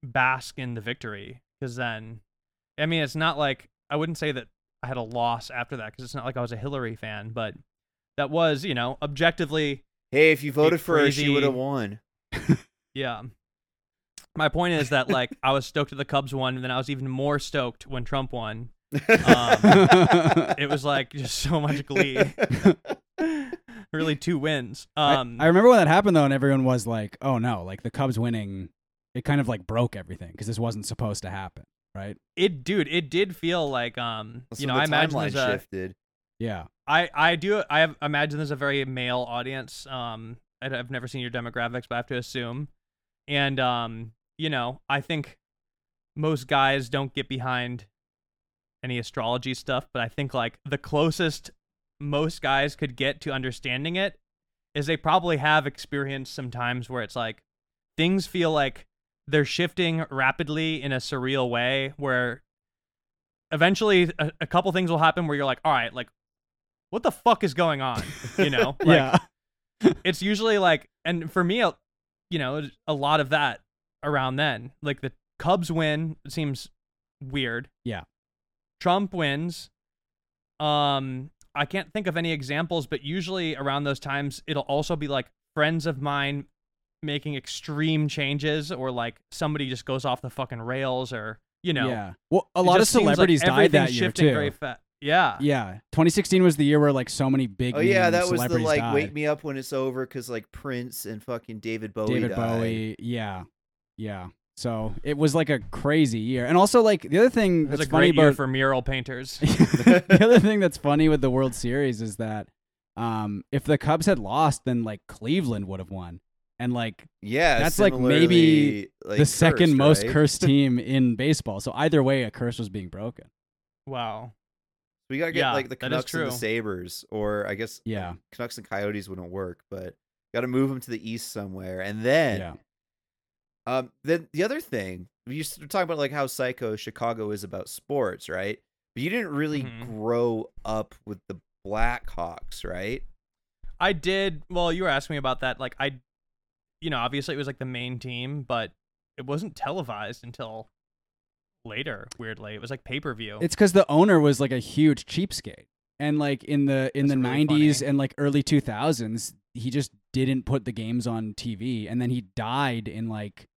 bask in the victory because then, I mean, it's not like I wouldn't say that I had a loss after that because it's not like I was a Hillary fan, but that was, you know, objectively Hey, if you voted for her, she would have won. Yeah. My point is that like I was stoked that the Cubs won, and then I was even more stoked when Trump won. Um, it was like just so much glee. really, two wins. I- Um, I, remember when that happened though, and everyone was like, "Oh no!" Like the Cubs winning, it kind of like broke everything because this wasn't supposed to happen, right? it, dude, it did feel like um, So you know, the I imagine there's a, shifted. Yeah. I I do I have imagine there's a very male audience. Um, I- I've never seen your demographics, but I have to assume, and um, you know, I think most guys don't get behind any astrology stuff, but I think like the closest most guys could get to understanding it is they probably have experienced some times where it's like things feel like they're shifting rapidly in a surreal way where eventually a, a couple things will happen where you're like all right like what the fuck is going on you know like yeah. it's usually like and for me you know a lot of that around then like the cubs win it seems weird Yeah. trump wins um i can't think of any examples but usually around those times it'll also be like friends of mine making extreme changes or like somebody just goes off the fucking rails or you know yeah. Well, a lot of seems like celebrities died that year shifting too. very fa- yeah Yeah. 2016 was the year where like so many big Oh yeah, that was the like died. wake me up when it's over because like Prince and fucking David Bowie. David died. Bowie. Yeah. Yeah. So it was like a crazy year. And also like the other thing it was that's a funny great year about for mural painters the other thing that's funny with the World Series is that um, if the Cubs had lost, then like Cleveland would have won, and like Yeah, That's, like, maybe like, the second cursed, most right? cursed team in baseball. So either way, a curse was being broken. wow We gotta get Yeah, like the Canucks and the. Sabres, or I guess Yeah. Canucks and Coyotes wouldn't work, but got to move them to the east somewhere. And then, yeah. um, then the other thing we used to talk about like how psycho Chicago is about sports, right? But you didn't really Mhm. grow up with the Blackhawks, right? I did. Well, you were asking me about that. Like, I, you know, obviously it was like the main team, but it wasn't televised until later. Weirdly, it was like pay per view. It's because the owner was like a huge cheapskate, and like in the in That's the really '90s funny. and like early 2000s, he just didn't put the games on TV, and then he died in like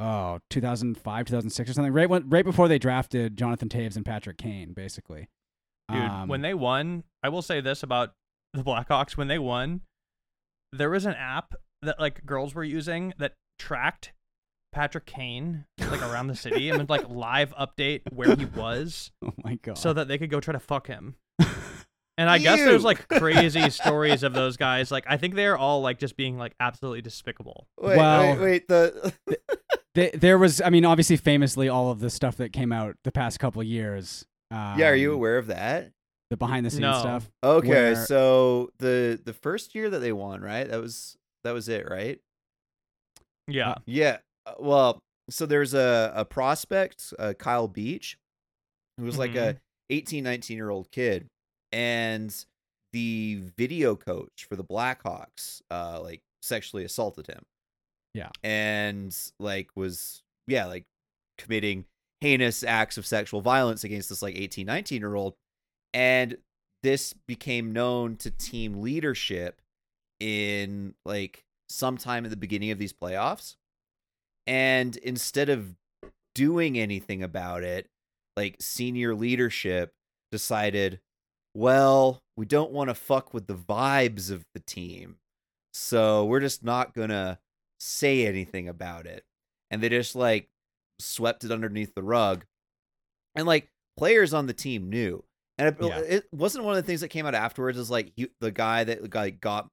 oh 2005 2006 or something right when right before they drafted Jonathan Toews and Patrick Kane, basically. Dude, Um, when they won, I will say this about the Blackhawks: when they won, there was an app that like girls were using that tracked Patrick Kane like around the city and would like live update where he was oh my god, so that they could go try to fuck him. And I guess there's like crazy stories of those guys. Like I think they're all like just being like absolutely despicable. Wait, Well- wait, wait. The Th- there was, I mean, obviously, famously, all of the stuff that came out the past couple of years. Um, yeah, are you aware of that? the behind the scenes No. stuff? Okay, where- so the the first year that they won, right? That was that was it, right? Yeah. Yeah. Uh, Well, so there's a a prospect, uh, Kyle Beach, who was like a 18, 19 year old kid, and the video coach for the Blackhawks, uh, like sexually assaulted him. Yeah. and like was yeah like committing heinous acts of sexual violence against this like 18 19 year old and this became known to team leadership in like sometime at the beginning of these playoffs and instead of doing anything about it like senior leadership decided well we don't want to fuck with the vibes of the team So we're just not gonna say anything about it. And they just like swept it underneath the rug. And like players on the team knew. And it, Yeah. it wasn't one of the things that came out afterwards is like he, the guy that like got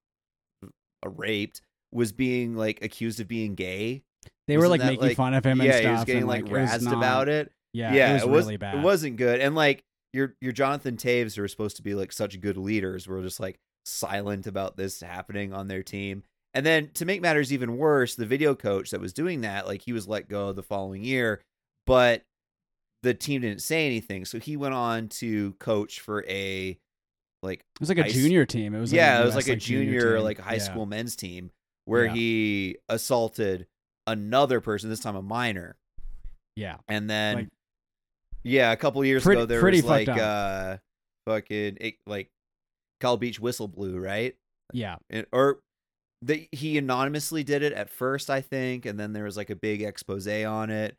uh, raped was being like accused of being gay. They were like that, making like- fun of him and yeah, stuff. he was getting and, like, it was razzed not- about it. Yeah, yeah, it was was really bad. It wasn't good. And like your your Jonathan Toews, who are supposed to be like such good leaders, were just like silent about this happening on their team. And then to make matters even worse, the video coach that was doing that, like he was let go the following year, but the team didn't say anything. So he went on to coach for a like It was like a ice- junior team. It was like yeah, a it was US, like a junior, team. like high Yeah. school men's team where Yeah. he assaulted another person, this time a minor. Yeah, And then, Like- yeah, a couple years Pretty- ago, there was like, fucked uh, fucking, it, like, Kyle Beach whistle blew, right? yeah, And, or the, he anonymously did it at first, I think, and then there was like a big expose on it,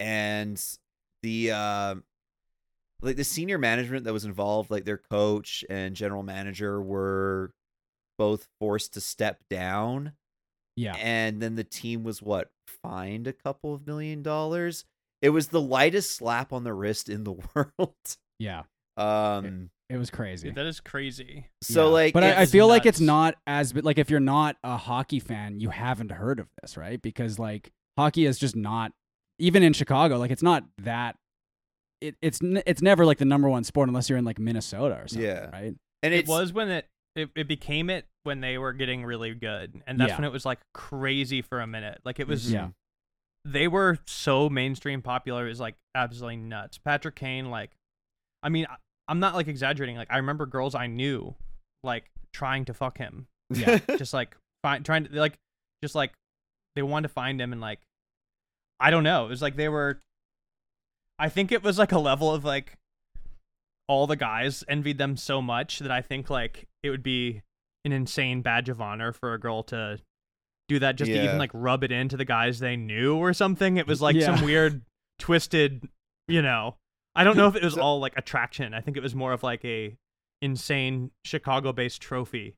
and the, uh, like the senior management that was involved, like their coach and general manager, were both forced to step down yeah. and then the team was what fined a couple of million dollars it was the lightest slap on the wrist in the world Yeah, um it was crazy. Dude, that is crazy. so Yeah. like but I, I it's- feel like it's not as like if you're not a hockey fan, you haven't heard of this, right? Because like hockey is just not even in Chicago, like it's not that. It, it's it's never like the number one sport unless you're in like Minnesota or something, Yeah. right? and It was when it, it it became it when they were getting really good, and that's Yeah. when it was like crazy for a minute. Like it was, Mhm. Yeah. they were so mainstream popular. It was like absolutely nuts. Patrick Kane, like, I mean, I- I'm not like exaggerating. Like I remember girls I knew, like trying to fuck him, Yeah. just like find trying to like just like they wanted to find him and like I don't know. It was like they were I think it was like a level of like all the guys envied them so much that I think like it would be an insane badge of honor for a girl to do that just to even like rub it into the guys they knew or something. It was like Yeah. some weird twisted, you know. I don't know if it was all like attraction. I think it was more of like a insane Chicago-based trophy.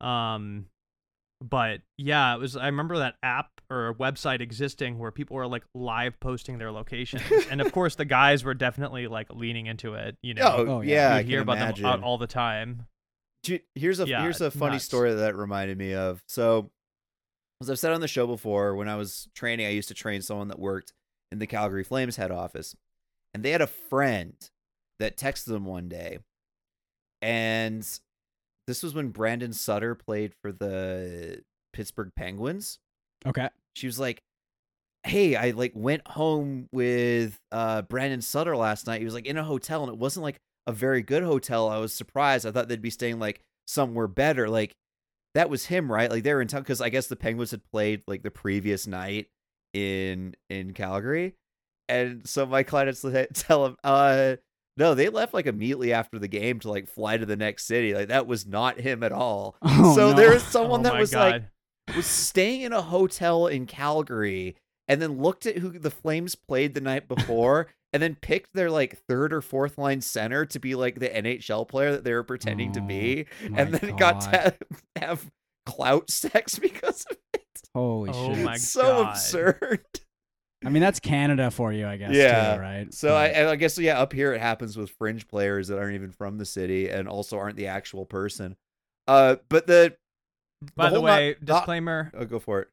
Um but yeah, it was I remember that app or website existing where people were like live posting their locations. and of course the guys were definitely like leaning into it, you know. oh, Oh, yeah, yeah. You hear about imagine. them out all the time. Here's a Yeah, here's a funny nuts. story that that reminded me of. So, as I've said on the show before, when I was training, I used to train someone that worked in the Calgary Flames head office, and they had a friend that texted them one day, and this was when Brandon Sutter played for the Pittsburgh Penguins. Okay. She was like, "Hey, I like went home with uh Brandon Sutter last night. He was like in a hotel, and it wasn't like a very good hotel. I was surprised. I thought they'd be staying like somewhere better. Like that was him, right? Like they were in town because I guess the Penguins had played like the previous night in in Calgary, and so my client had to tell him, uh." No, they left like immediately after the game to like fly to the next city. Like that was not him at all. Oh, so no. there was someone oh that was God. like was staying in a hotel in Calgary and then looked at who the Flames played the night before and then picked their like third or fourth line center to be like the NHL player that they were pretending to be and then got to have, have clout sex because of it. Holy Oh shit. my It's so God. absurd. I mean, that's Canada for you, I guess. Yeah. Too, right. So I, But- and I guess yeah, up here it happens with fringe players that aren't even from the city and also aren't the actual person. Uh, but the By the, whole way, not- not- disclaimer oh, go for it.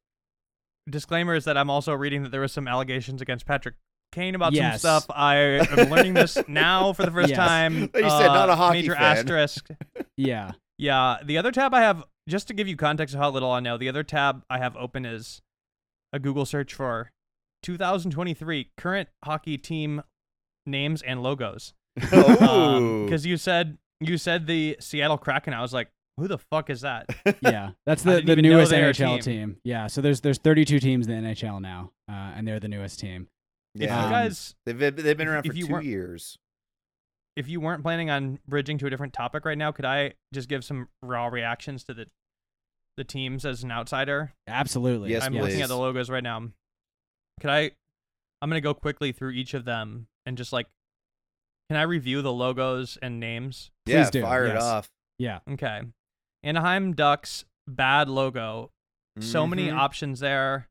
disclaimer is that I'm also reading that there was some allegations against Patrick Kane about Yes. some stuff. I am learning this now for the first Yes. time. You said not Uh, a hockey major fan. asterisk. yeah. Yeah, the other tab I have, just to give you context of how little I know, the other tab I have open is a Google search for 2023 current hockey team names and logos. Oh, Because you said you said the Seattle Kraken, I was like, who the fuck is that? Yeah, that's the, the newest they were a NHL team. team. Yeah, so there's there's 32 teams in the NHL now, uh, and they're the newest team. If yeah, you Um, guys, they've been, they've been around for you two years. if you weren't planning on bridging to a different topic right now, could I just give some raw reactions to the the teams as an outsider? Absolutely. Yes, I'm please. looking at the logos right now. Could I? I'm gonna go quickly through each of them and just like, can I review the logos and names? Yeah, Please do, fire it off. Yeah. Okay. Anaheim Ducks bad logo. So many Mhm. options there.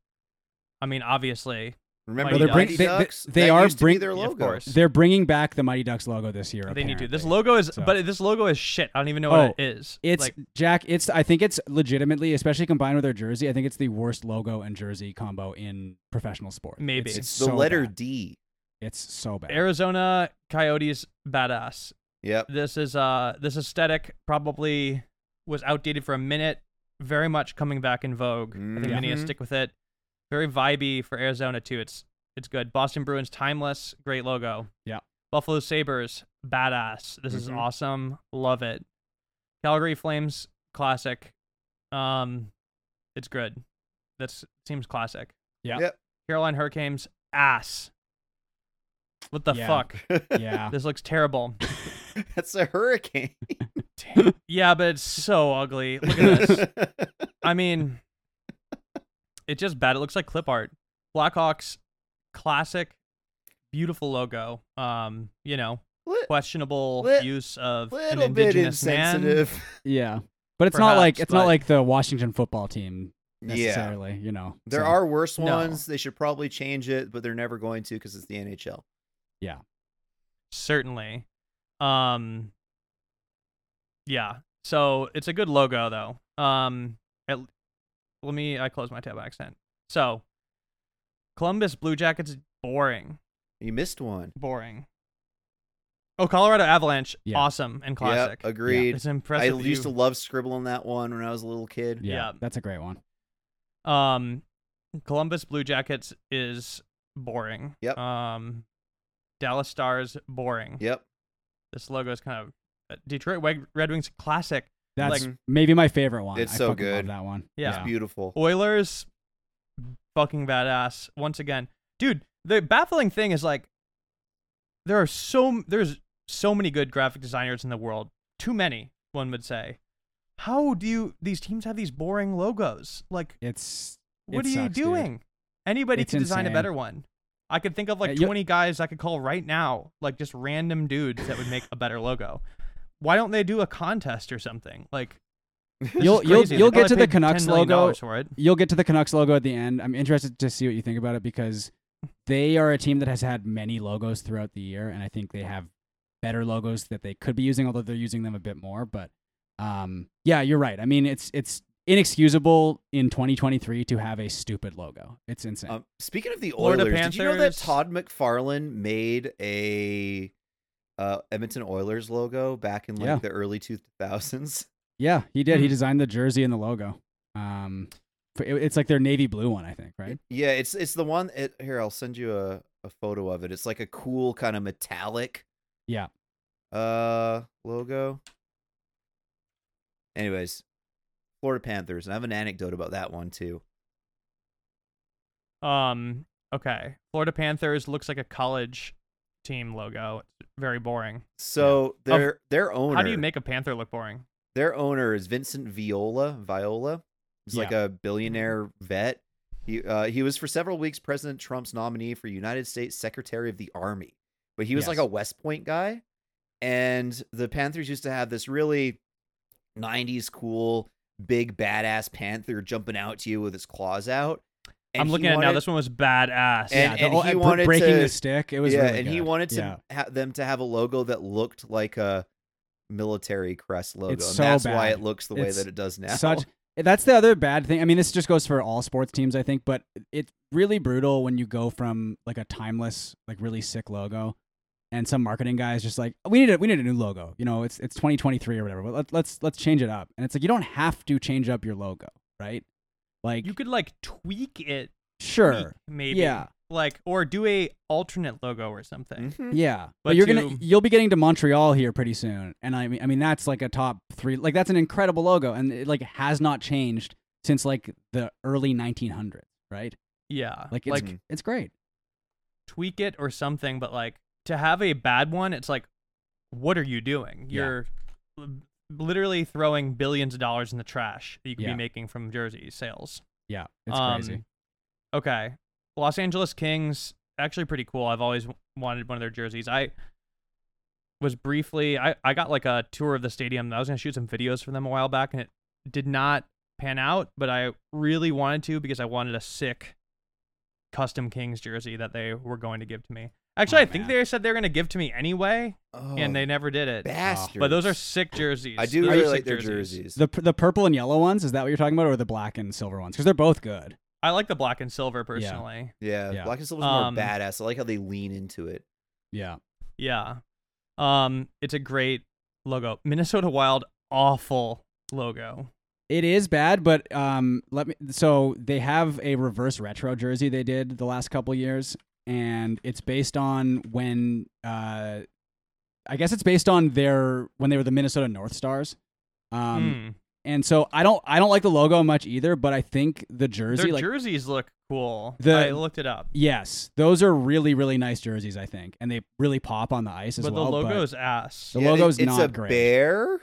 I mean, obviously, Remember Well, they're bring, they, they- Ducks? they That are used to bring- be their Yeah, of logo. course. They're bringing back the Mighty Ducks logo this year. they need to. This logo is, So- but this logo is shit. I don't even know Oh, what it is. It's like Jack. It's I think it's legitimately, especially combined with their jersey. I think it's the worst logo and jersey combo in professional sport. Maybe. it's, It's the so letter bad. D. It's so bad. Arizona Coyotes, badass. Yep. This is uh this aesthetic probably was outdated for a minute. Very much coming back in vogue. I think they need to Mhm. stick with it. Very vibey for Arizona too. It's it's good. Boston Bruins, timeless, great logo. Yeah. Buffalo Sabres, badass. This is Mhm. awesome. Love it. Calgary Flames, classic. Um, it's good. That's seems classic. Yeah. Yep. Carolina Hurricanes, ass. What the Yeah. fuck? yeah. This looks terrible. That's a hurricane. yeah, but it's so ugly. Look at this. I mean, it's just bad. It looks like clip art. Blackhawks, classic, beautiful logo. Um, you know, Lit- questionable Lit- use of an little bit indigenous man. insensitive. Yeah. But it's not like Perhaps, it's not but- like the Washington football team Yeah. necessarily. You know. There so, are worse No. ones. They should probably change it, but they're never going to because it's the NHL. Yeah. Certainly. Um. Yeah. So it's a good logo though. Um. At, let me. I close my tab by accident. So. Columbus Blue Jackets boring. You missed one. boring. Oh, Colorado Avalanche, Yeah. awesome and classic. Yep, agreed. It's impressive. I impressive. used to love scribbling that one when I was a little kid. Yeah, Yeah. That's a great one. Um, Columbus Blue Jackets is boring. Yep. Um, Dallas Stars boring. Yep. This logo is kind of uh, Detroit Red Wings classic. That's Like- maybe my favorite one. It's I so fucking love good. that one. Yeah. It's beautiful. Oilers, fucking badass. Once again, dude. The baffling thing is like, there are so there's so many good graphic designers in the world. Too many, one would say. How do you these teams have these boring logos? Like, It's what it are you sucks, dude. doing? Anybody It's can design insane. a better one. I could think of like Uh, you- 20 guys I could call right now, like just random dudes that would make a better logo. Why don't they do a contest or something? Like, this is You'll you'll. They you'll get to the paid $10 Canucks logo. for it. You'll get to the Canucks logo at the end. I'm interested to see what you think about it because they are a team that has had many logos throughout the year, and I think they have better logos that they could be using, although they're using them a bit more. But um, yeah, you're right. I mean, it's it's inexcusable in 2023 to have a stupid logo. It's insane. Um, speaking of the Florida Oilers, did you know that Todd McFarlane made a uh, Edmonton Oilers logo back in like Yeah. the early 2000s? yeah, he did. He Hmm. designed the jersey and the logo. Um, it's like their navy blue one, I think, right? Yeah, it's it's the one. It, here, I'll send you a, a photo of it. It's like a cool kind of metallic Yeah. uh logo. Anyways, Florida Panthers, and I have an anecdote about that one too. Um. Okay. Florida Panthers looks like a college team logo. It's very boring. So their their owner, How do you make a panther look boring? their owner is Vincent Viola. Viola, he's like a billionaire vet. He uh, he was for several weeks President Trump's nominee for United States Secretary of the Army, but he was like a West Point guy. And the Panthers used to have this really 90s cool big badass panther jumping out to you with his claws out. And I'm he looking at it now. This one was badass. And- yeah, the, and oh, he uh, br- wanted breaking to- the stick. It was yeah, really and he wanted to Yeah. ha- them to have a logo that looked like a military crest logo. It's and so that's why it looks the way It's that it does now. Such eh, that's the other bad thing. I mean, this just goes for all sports teams, I think, but it's really brutal when you go from like a timeless, like really sick logo, and some marketing guy is just like, "We need a we need a new logo." You know, it's it's 2023 or whatever. But let, let's let's change it up. And it's like you don't have to change up your logo, right? Like, You could like tweak it. sure, tweak, maybe. yeah. Like or do a alternate logo or something. Mhm. Yeah, but, But you're gonna you'll be getting to Montreal here pretty soon, and I mean I mean that's like a top three. Like that's an incredible logo, and it like has not changed since like the early 1900s, right? Yeah. Like it's like it's great. tweak it or something, but like to have a bad one, it's like, what are you doing? You're l- literally throwing billions of dollars in the trash that you could Yeah. be making from jersey sales. Yeah, it's Um, crazy. Okay. Los Angeles Kings, actually pretty cool. I've always wanted one of their jerseys. I was briefly, I, I got like a tour of the stadium. I was going to shoot some videos for them a while back, and it did not pan out, but I really wanted to because I wanted a sick custom Kings jersey that they were going to give to me. Actually, Oh, I think man. they said they were going to give to me anyway, Oh, and they never did it. bastards. But those are sick jerseys. I do Those really sick like their jerseys. The the purple and yellow ones is that what you're talking about, or the black and silver ones? Because they're both good. I like the black and silver personally. yeah, Yeah. black and silver's Um, more badass. I like how they lean into it. Yeah. Yeah. Um, it's a great logo. Minnesota Wild, awful logo. It is bad, but um, let me. So they have a reverse retro jersey they did the last couple years, and it's based on when uh, I guess it's based on their when they were the Minnesota North Stars. Um, Hmm. and so I don't I don't like the logo much either, but I think the jersey Their like jerseys look cool. The- I looked it up. yes, those are really really nice jerseys. I think, and they really pop on the ice as But well. the logo's ass. The Yeah, it- logo's it's not a great. bear,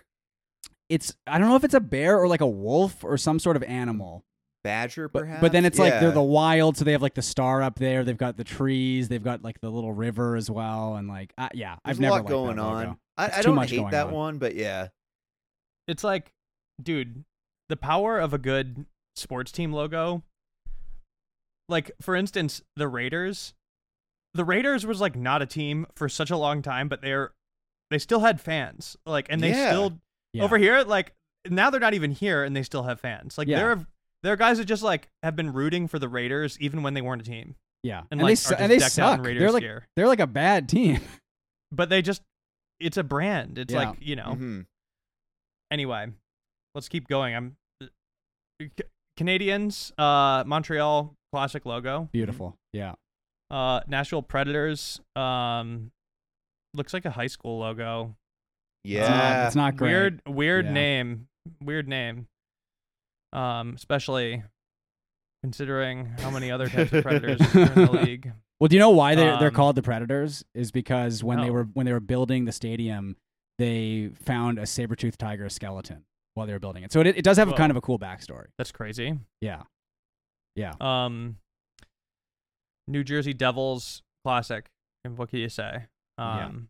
it's I don't know if it's a bear or like a wolf or some sort of animal. Badger, But, perhaps. but then it's like they're the wild, so they have like the star up there. They've got the trees. They've got like the little river as well, and like uh, yeah, There's I've a never lot liked going on. I, I don't much hate that on. one, but yeah, It's like, dude, the power of a good sports team logo. Like, for instance, the Raiders. The Raiders was like not a team for such a long time, but they're they still had fans. Like, and they Yeah. still Yeah. over here, like now they're not even here and they still have fans. Like Yeah. There there are guys that just like have been rooting for the Raiders even when they weren't a team. Yeah, And, and, like they are su- and they decked out in suck. Raiders They're like gear. they're like a bad team. But they just it's a brand. It's Yeah. like, you know. Mhm. anyway, let's keep going. I'm C- Canadiens, uh, Montreal classic logo. Beautiful. Yeah, Uh, Nashville Predators. Um, looks like a high school logo. It's not- yeah. it's not great. Weird, weird Yeah. name. Weird name. Um, especially considering how many other types of predators are in the league. Well, do you know why they're they're Um, called the Predators? Is because when they were when they were building the stadium, they found a saber tooth tiger skeleton while they were building it. So it it does have a kind of a cool backstory. That's crazy. Yeah, yeah. Um, New Jersey Devils classic. And what can you say? Yeah. Um,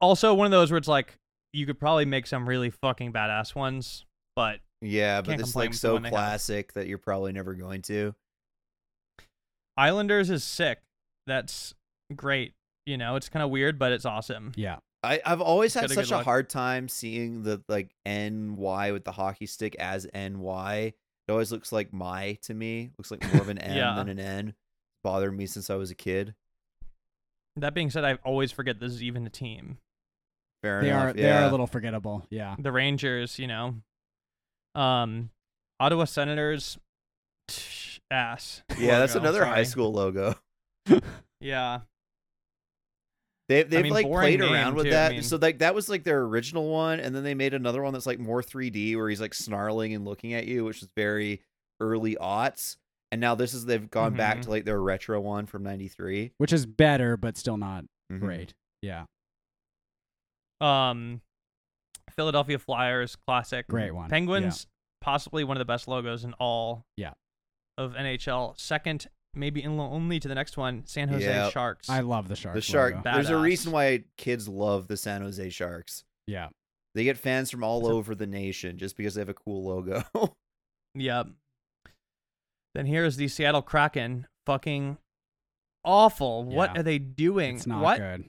also one of those where it's like you could probably make some really fucking badass ones, but yeah, but Can't this is complain like so one they have. classic that you're probably never going to. Islanders is sick. That's great. You know, it's kind of weird, but it's awesome. Yeah. I, I've always Got had such a look. hard time seeing the like NY with the hockey stick as NY. It always looks like my to me. Looks like more of an N Yeah. than an N. Bothered me since I was a kid. That being said, I always forget this is even a team. Fair They enough. are they yeah. are a little forgettable. Yeah. The Rangers, you know. Um, Ottawa Senators, ass. yeah, that's logo, another high school logo. Yeah. They they've mean, like played around with too, I that. mean- So like that was like their original one, and then they made another one that's like more 3D where he's like snarling and looking at you, which is very early aughts. And now this is they've gone back Mhm. to like their retro one from '93. Which is better, but still not Mhm. great. Yeah. Um, Philadelphia Flyers classic. Great one. Yeah. Penguins, possibly one of the best logos in all. Yeah. Of NHL. Second, maybe in only to the next one, San Jose Yep. Sharks. I love the Sharks. The shark. logo. There's a reason why kids love the San Jose Sharks. Yeah. They get fans from all It's a- over the nation just because they have a cool logo. Yep. Then here's the Seattle Kraken. Fucking awful. What are they doing? It's not what? good.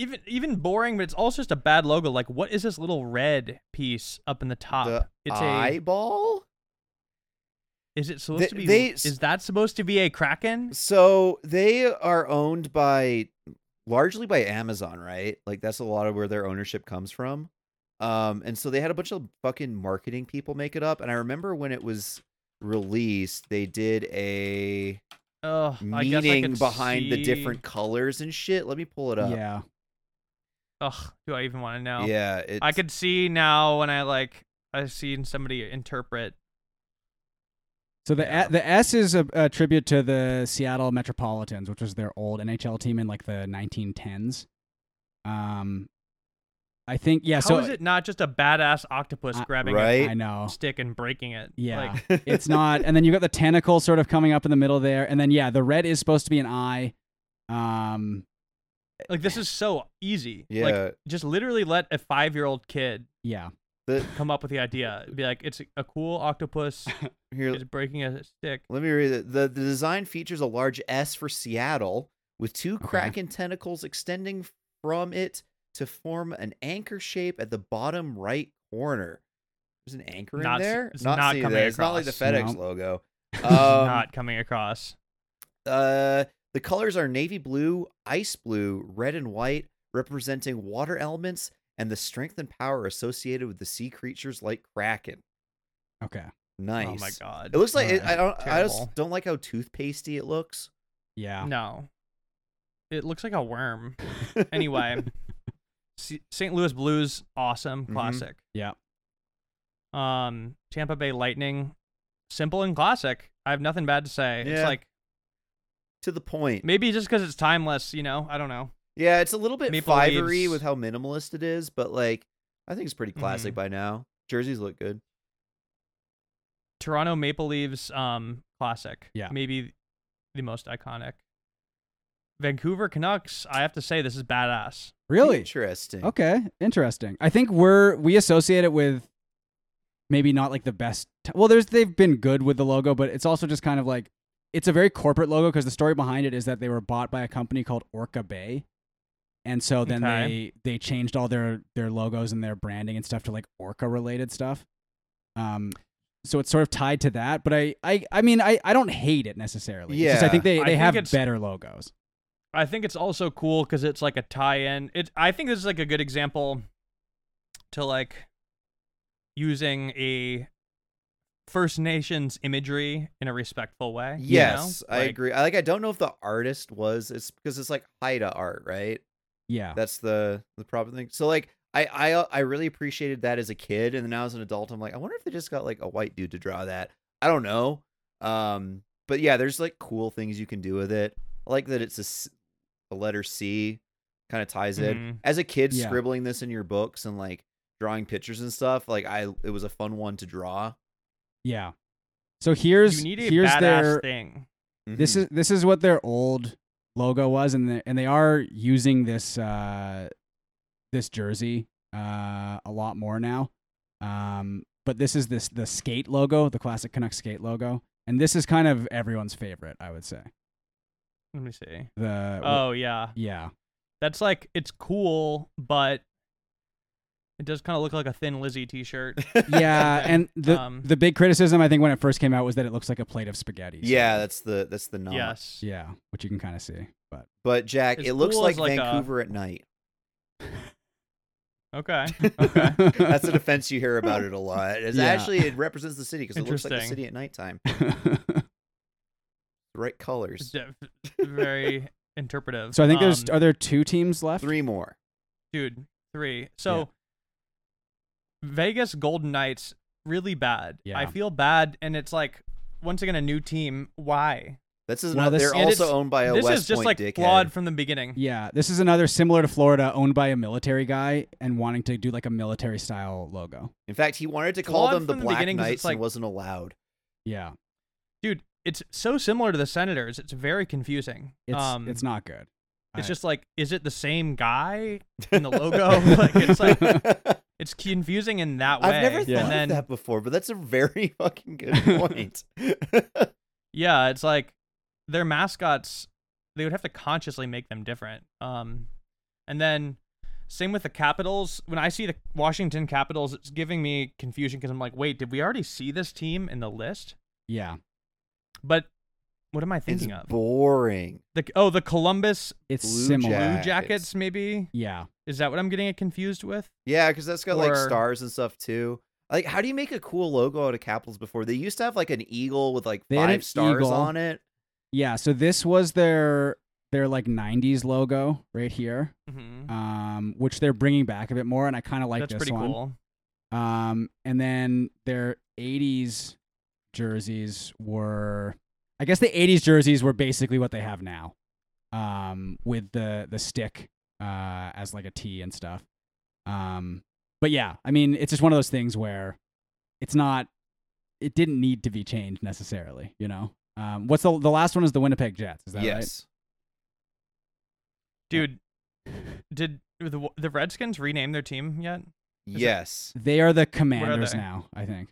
Even even boring, but it's also just a bad logo. Like, what is this little red piece up in the top? the it's eyeball. a. Is it supposed They- to be? they- is that supposed to be a Kraken? So they are owned by largely by Amazon, right? Like that's a lot of where their ownership comes from. Um, and so they had a bunch of fucking marketing people make it up. And I remember when it was released, they did a Oh, I I meaning could behind the different colors and shit. Let me pull it up. Yeah. Ugh, do I even want to know? Yeah, it's, I could see now when I like I've seen somebody interpret. So the Yeah. the S is a, a tribute to the Seattle Metropolitans, which was their old NHL team in like the 1910s. Um, I think yeah. How so is it not just a badass octopus I- grabbing right? I know. stick and breaking it? Yeah. Like, it's not. And then you got the tentacle sort of coming up in the middle there, and then yeah, the red is supposed to be an eye. Um, like this is so easy. yeah. Like just literally let a five year old kid yeah, The, come up with the idea. Be like it's a cool octopus here, is breaking a stick. let me read it. The, the design features a large S for Seattle with two Okay. kraken tentacles extending from it to form an anchor shape at the bottom right corner. There's an anchor Not in there. it's not, not see coming that. It's not like the. FedEx No. logo. Um, Not coming across. Uh, the colors are navy blue, ice blue, red, and white, representing water elements and the strength and power associated with the sea creatures like kraken. Okay. Nice. Oh my god. It looks like it, I don't. I just don't like how toothpastey it looks. Yeah. No. It looks like a worm. Anyway, St. Louis Blues, awesome, Mhm. classic. Yeah. Um, Tampa Bay Lightning, simple and classic. I have nothing bad to say. It's Yeah. like to the point. maybe just because it's timeless, you know. I don't know. Yeah, it's a little bit Maple fivery Leafs. with how minimalist it is, but like I think it's pretty classic Mhm. by now. Jerseys look good. Toronto Maple Leafs, um, classic. Yeah. Maybe the most iconic. Vancouver Canucks. I have to say this is badass. Really? Interesting. Okay, interesting. I think we're we associate it with maybe not like the best. T- well, there's they've been good with the logo, but it's also just kind of like it's a very corporate logo because the story behind it is that they were bought by a company called Orca Bay, and so then Okay. they they changed all their their logos and their branding and stuff to like Orca related stuff. Um, so it's sort of tied to that. But I I I mean I I don't hate it necessarily. Just I think they they think have better logos. I think it's also cool because it's like a tie-in. It. I think this is like a good example to like using a First Nations imagery in a respectful way. you know? Yes, I Like, agree. I like. I don't know if the artist was. It's because it's like Haida art, right? Yeah. That's the the proper thing. So like I I I really appreciated that as a kid, and then now as an adult, I'm like, I wonder if they just got like a white dude to draw that. I don't know. Um, but yeah, there's like cool things you can do with it. I like that it's a, a letter C, kind of ties in. Mhm. As a kid, Yeah. scribbling this in your books and like drawing pictures and stuff, like I it was a fun one to draw. Yeah. So here's you need a here's their thing. this Mhm. is this is what their old logo was and they, and they are using this uh this jersey uh a lot more now. Um but this is this the skate logo, the classic Canucks skate logo. And this is kind of everyone's favorite, I would say. Let me see. The Oh yeah, yeah. that's like it's cool, but it does kind of look like a Thin Lizzy T-shirt. Yeah, and the Um, the big criticism I think when it first came out was that it looks like a plate of spaghetti. so- yeah, that's the that's the nod. yes. yeah, which you can kind of see. But But Jack, As it looks cool like as, like, a- Vancouver at night. Okay. Okay. That's a defense you hear about it a lot. It's Yeah. actually it represents the city because it looks like the city at nighttime. The right colors. very interpretive. so I think there's Um, are there two teams left? Three more. dude three. So Vegas Golden Knights really bad. Yeah. I feel bad, and it's like once again a new team. Why? This is Well, not. this- they're also owned by a this West is just Point like dickhead. flawed from the beginning. Yeah, this is another similar to Florida, owned by a military guy and wanting to do like a military style logo. In fact, he wanted to call Flawed them the from the Black Knights it's like- and wasn't allowed. Yeah, Dude, it's so similar to the Senators. It's very confusing. it's um, it's not good. It's I- just like, is it the same guy in the logo? like it's like it's confusing in that way. I've never Yeah. thought and then of that before, but that's a very fucking good point. yeah, it's like their mascots. They would have to consciously make them different. Um, and then same with the Capitals. When I see the Washington Capitals, it's giving me confusion because I'm like, wait, did we already see this team in the list? yeah, But what am I it's thinking of? boring. The oh, the Columbus it's Blue similar. Blue Jackets. Jackets, maybe. Yeah, Is that what I'm getting it confused with? Yeah, because that's got like stars and stuff too. Like, how do you make a cool logo out of Capitals before? They used to have like an eagle with like They five stars eagle. on it. yeah. So this was their their like '90s logo right here, Mm-hmm. um, which they're bringing back a bit more, and I kind of like That's this pretty one. cool. Um, and then their 80s jerseys were, I guess the 80s jerseys were basically what they have now, um, with the the stick uh, as like a T and stuff. Um, but yeah, I mean, it's just one of those things where it's not, it didn't need to be changed necessarily, you know. Um, what's the the last one is the Winnipeg Jets? Is that right? yes. Dude, did the the Redskins rename their team yet? Yes. They are the commanders they? now. I think.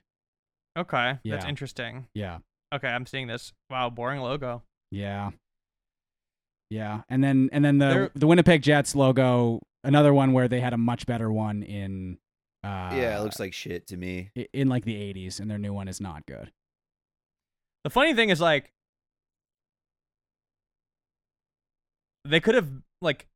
Okay, that's interesting. Yeah. Okay, I'm seeing this. Wow, boring logo. Yeah. Yeah, and then and then the They're- the Winnipeg Jets logo, another one where they had a much better one in. Uh, yeah, it looks like shit to me. in like the '80s, and their new one is not good. The funny thing is like they could have like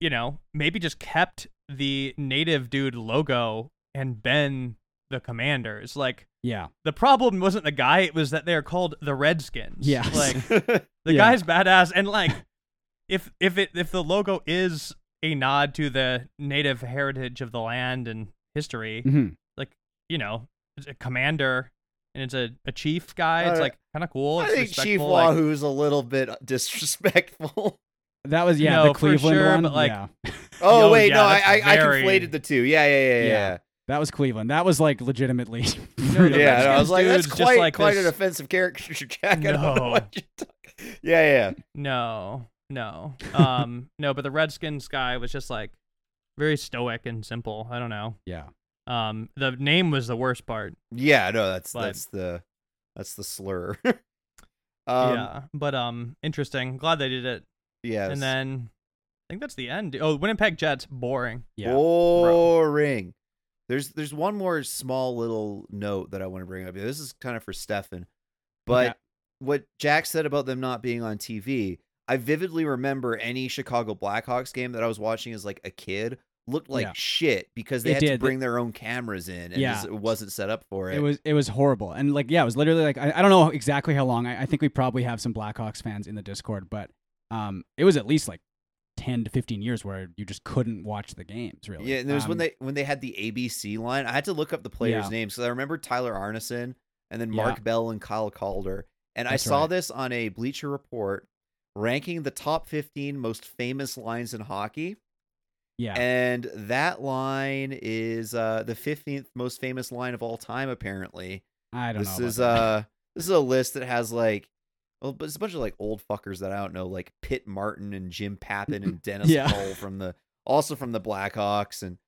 you know, maybe just kept the native dude logo and been the commanders. Like Yeah, the problem wasn't the guy, it was that they're called the Redskins. Yeah, Like the Yeah. guy's badass and like if if it if the logo is a nod to the native heritage of the land and history, hmm like you know, it's a commander and it's a, a chief guy. It's Uh, like kind of cool. I It's think Chief respectful, like- Wahoo's a little bit disrespectful. that was yeah No, the for Cleveland sure, one. but, like, yeah, Oh Yo, wait, yeah, no, I I, that's I conflated the two. Yeah, yeah, yeah, yeah. Yeah. Yeah. that was Cleveland. That was like legitimately. No, the yeah, and I was like, that's dude's just quite like quite this- an offensive caricature, Jack. I don't know No. you're talking. Yeah, yeah. No, no, um, no. But the Redskins guy was just like very stoic and simple. I don't know. yeah, Um, the name was the worst part. Yeah, no, that's But- that's the that's the slur. um, yeah, but um, interesting. Glad they did it. Yes. And then I think that's the end. Oh, Winnipeg Jets, boring. yeah. boring. There's there's one more small little note that I want to bring up. This is kind of for Stefan, but Okay. what Jack said about them not being on TV, I vividly remember any Chicago Blackhawks game that I was watching as like a kid looked like Yeah. shit because they It had did. to bring their own cameras in and Yeah. it wasn't set up for it. It was it was horrible, and like yeah, it was literally like I, I don't know exactly how long. I, I think we probably have some Blackhawks fans in the Discord, but um, it was at least like ten to fifteen years where you just couldn't watch the games. Really, Yeah, and there was when Um, they when they had the ABC line. I had to look up the players' Yeah. names because I remember Tyler Arnason and then Yeah. Mark Bell and Kyle Calder. And That's I saw right. this on a Bleacher Report ranking the top 15 most famous lines in hockey. yeah, And that line is uh, the 15th most famous line of all time, apparently. I don't This know. is uh this is a list that has like well, but it's a bunch of like old fuckers that I don't know, like Pitt Martin and Jim Pappin and Dennis Yeah. Hull from the also from the Blackhawks and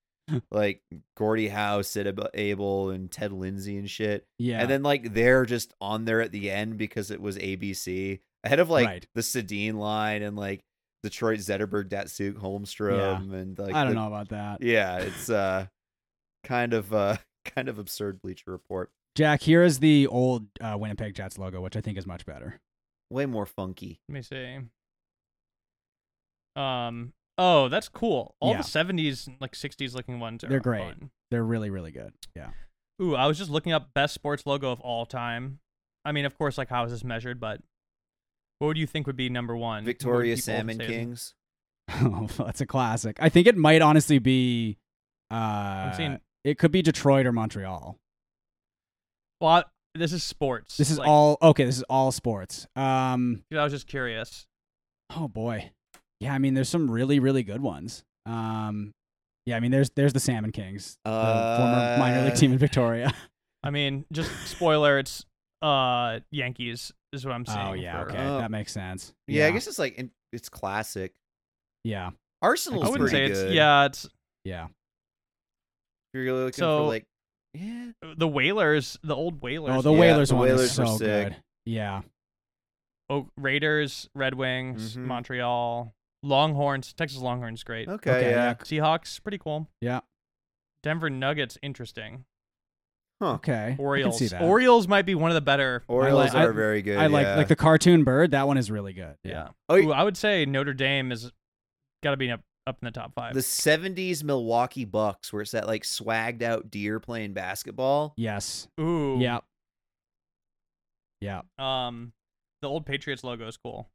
like Gordie Howe, Sid Abel, and Ted Lindsay and shit. yeah, And then like they're just on there at the end because it was ABC ahead of like Right. the Sedin line and like Detroit Zetterberg, Datsyuk, Holmstrom, and like I don't the- know about that. Yeah, it's uh kind of uh kind of absurd Bleacher Report. Jack, here is the old uh, Winnipeg Jets logo, which I think is much better. Way more funky. Let me see. Um. Oh, that's cool. All Yeah. the '70s, like '60s looking ones are They're great. fun. They're really, really good. Yeah. Ooh, I was just looking up best sports logo of all time. I mean, of course, like how is this measured? But what would you think would be number one? What would Victoria people Salmon say? Kings. Oh, that's a classic. I think it might honestly be. Uh, seeing- it could be Detroit or Montreal. Well, I- this is sports. This is like, all okay. This is all sports. Um. I was just curious. Oh boy. Yeah, I mean, there's some really, really good ones. Um. Yeah, I mean, there's there's the Salmon Kings, the former minor league Uh, team in Victoria. I mean, just spoiler. It's uh Yankees is what I'm saying. oh yeah, for- okay, Uh, that makes sense. Yeah, I guess it's like in- it's classic. Yeah, Arsenal's I wouldn't pretty say good. it's yeah. It's yeah. If you're really looking So- for like yeah. the Whalers, the old Whalers. Oh, the Yeah, Whalers the one Whalers is so sick. good. Yeah, Oh, Raiders, Red Wings, Mhm. Montreal, Longhorns. Texas Longhorns, great. Okay, Okay, yeah. yeah. Seahawks, pretty cool. yeah. Denver Nuggets, interesting. Okay. Orioles. can. Orioles might be one of the better. Orioles I- are very good. I like yeah. like the cartoon bird. That one is really good. Yeah. Oh, Ooh, I would say Notre Dame is got to be up up in the top five. the 70s Milwaukee Bucks where it's that like swagged out deer playing basketball. Yes. Ooh. Yeah. Yeah. Um, the old Patriots logo is cool,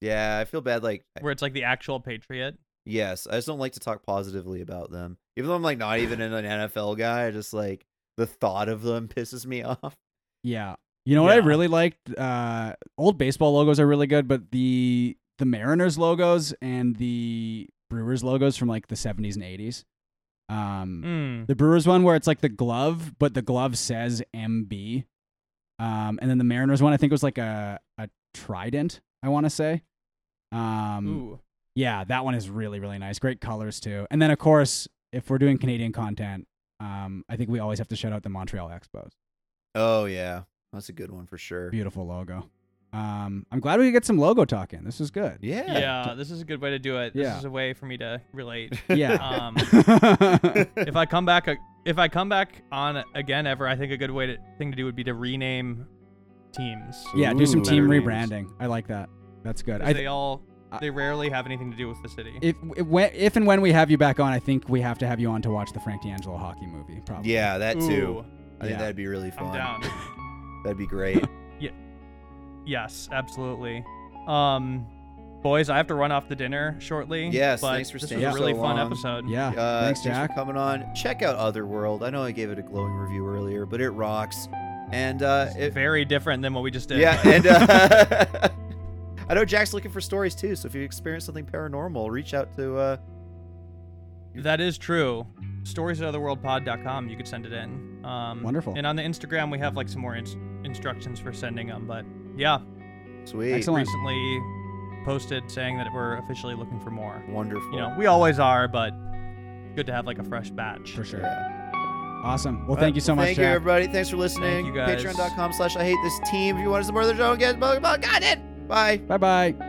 Yeah, I feel bad like where it's like the actual Patriot. yes, I just don't like to talk positively about them. Even though I'm like not even an NFL guy, I just like the thought of them pisses me off. Yeah. You know what I really liked? Uh, old baseball logos are really good, but the the Mariners logos and the Brewers logos from like the 70s and 80s. Um, Mm. the Brewers one where it's like the glove, but the glove says MB. Um, and then the Mariners one I think was like a a trident. I want to say. Um, Ooh. yeah, that one is really really nice. Great colors too. And then of course if we're doing Canadian content, um, I think we always have to shout out the Montreal Expos. Oh yeah, that's a good one for sure. Beautiful logo. Um, I'm glad we could get some logo talking. This is good. Yeah. Yeah, this is a good way to do it. This Yeah. is a way for me to relate. Yeah. Um, if I come back, if I come back on again ever, I think a good way to thing to do would be to rename teams. yeah, do some Ooh. team Better names. rebranding. I like that. That's good. 'Cause I, they all I- they rarely have anything to do with the city. if, if when- if and when we have you back on, I think we have to have you on to watch the Frank D'Angelo hockey movie. Probably. Yeah, that too. Ooh, I think Yeah. that'd be really fun. I'm down. That'd be great. yes, absolutely. Um, boys, I have to run off to dinner shortly. Yes, but thanks for this was a so really fun long. episode. Yeah. Uh, Thanks, for Jack. coming on. Check out Otherworld. I know I gave it a glowing review earlier, but it rocks. And uh, it, Very different than what we just did. yeah, and uh, I know Jack's looking for stories too. So if you experience something paranormal, reach out to. Uh, That is true. Stories at otherworldpod.com. You could send it in. Um, Wonderful. And on the Instagram, we have like some more ins- instructions for sending them. But yeah, sweet, Excellent. recently posted saying that we're officially looking for more. wonderful. You know, we always are, but good to have like a fresh batch. For sure. Yeah. Awesome. Well, All thank right, you so well, much, Thank you, everybody. Thanks for listening. you, guys. Patreon.com slash I hate this team. If you want to support the show, get. Got it. Bye. Bye bye.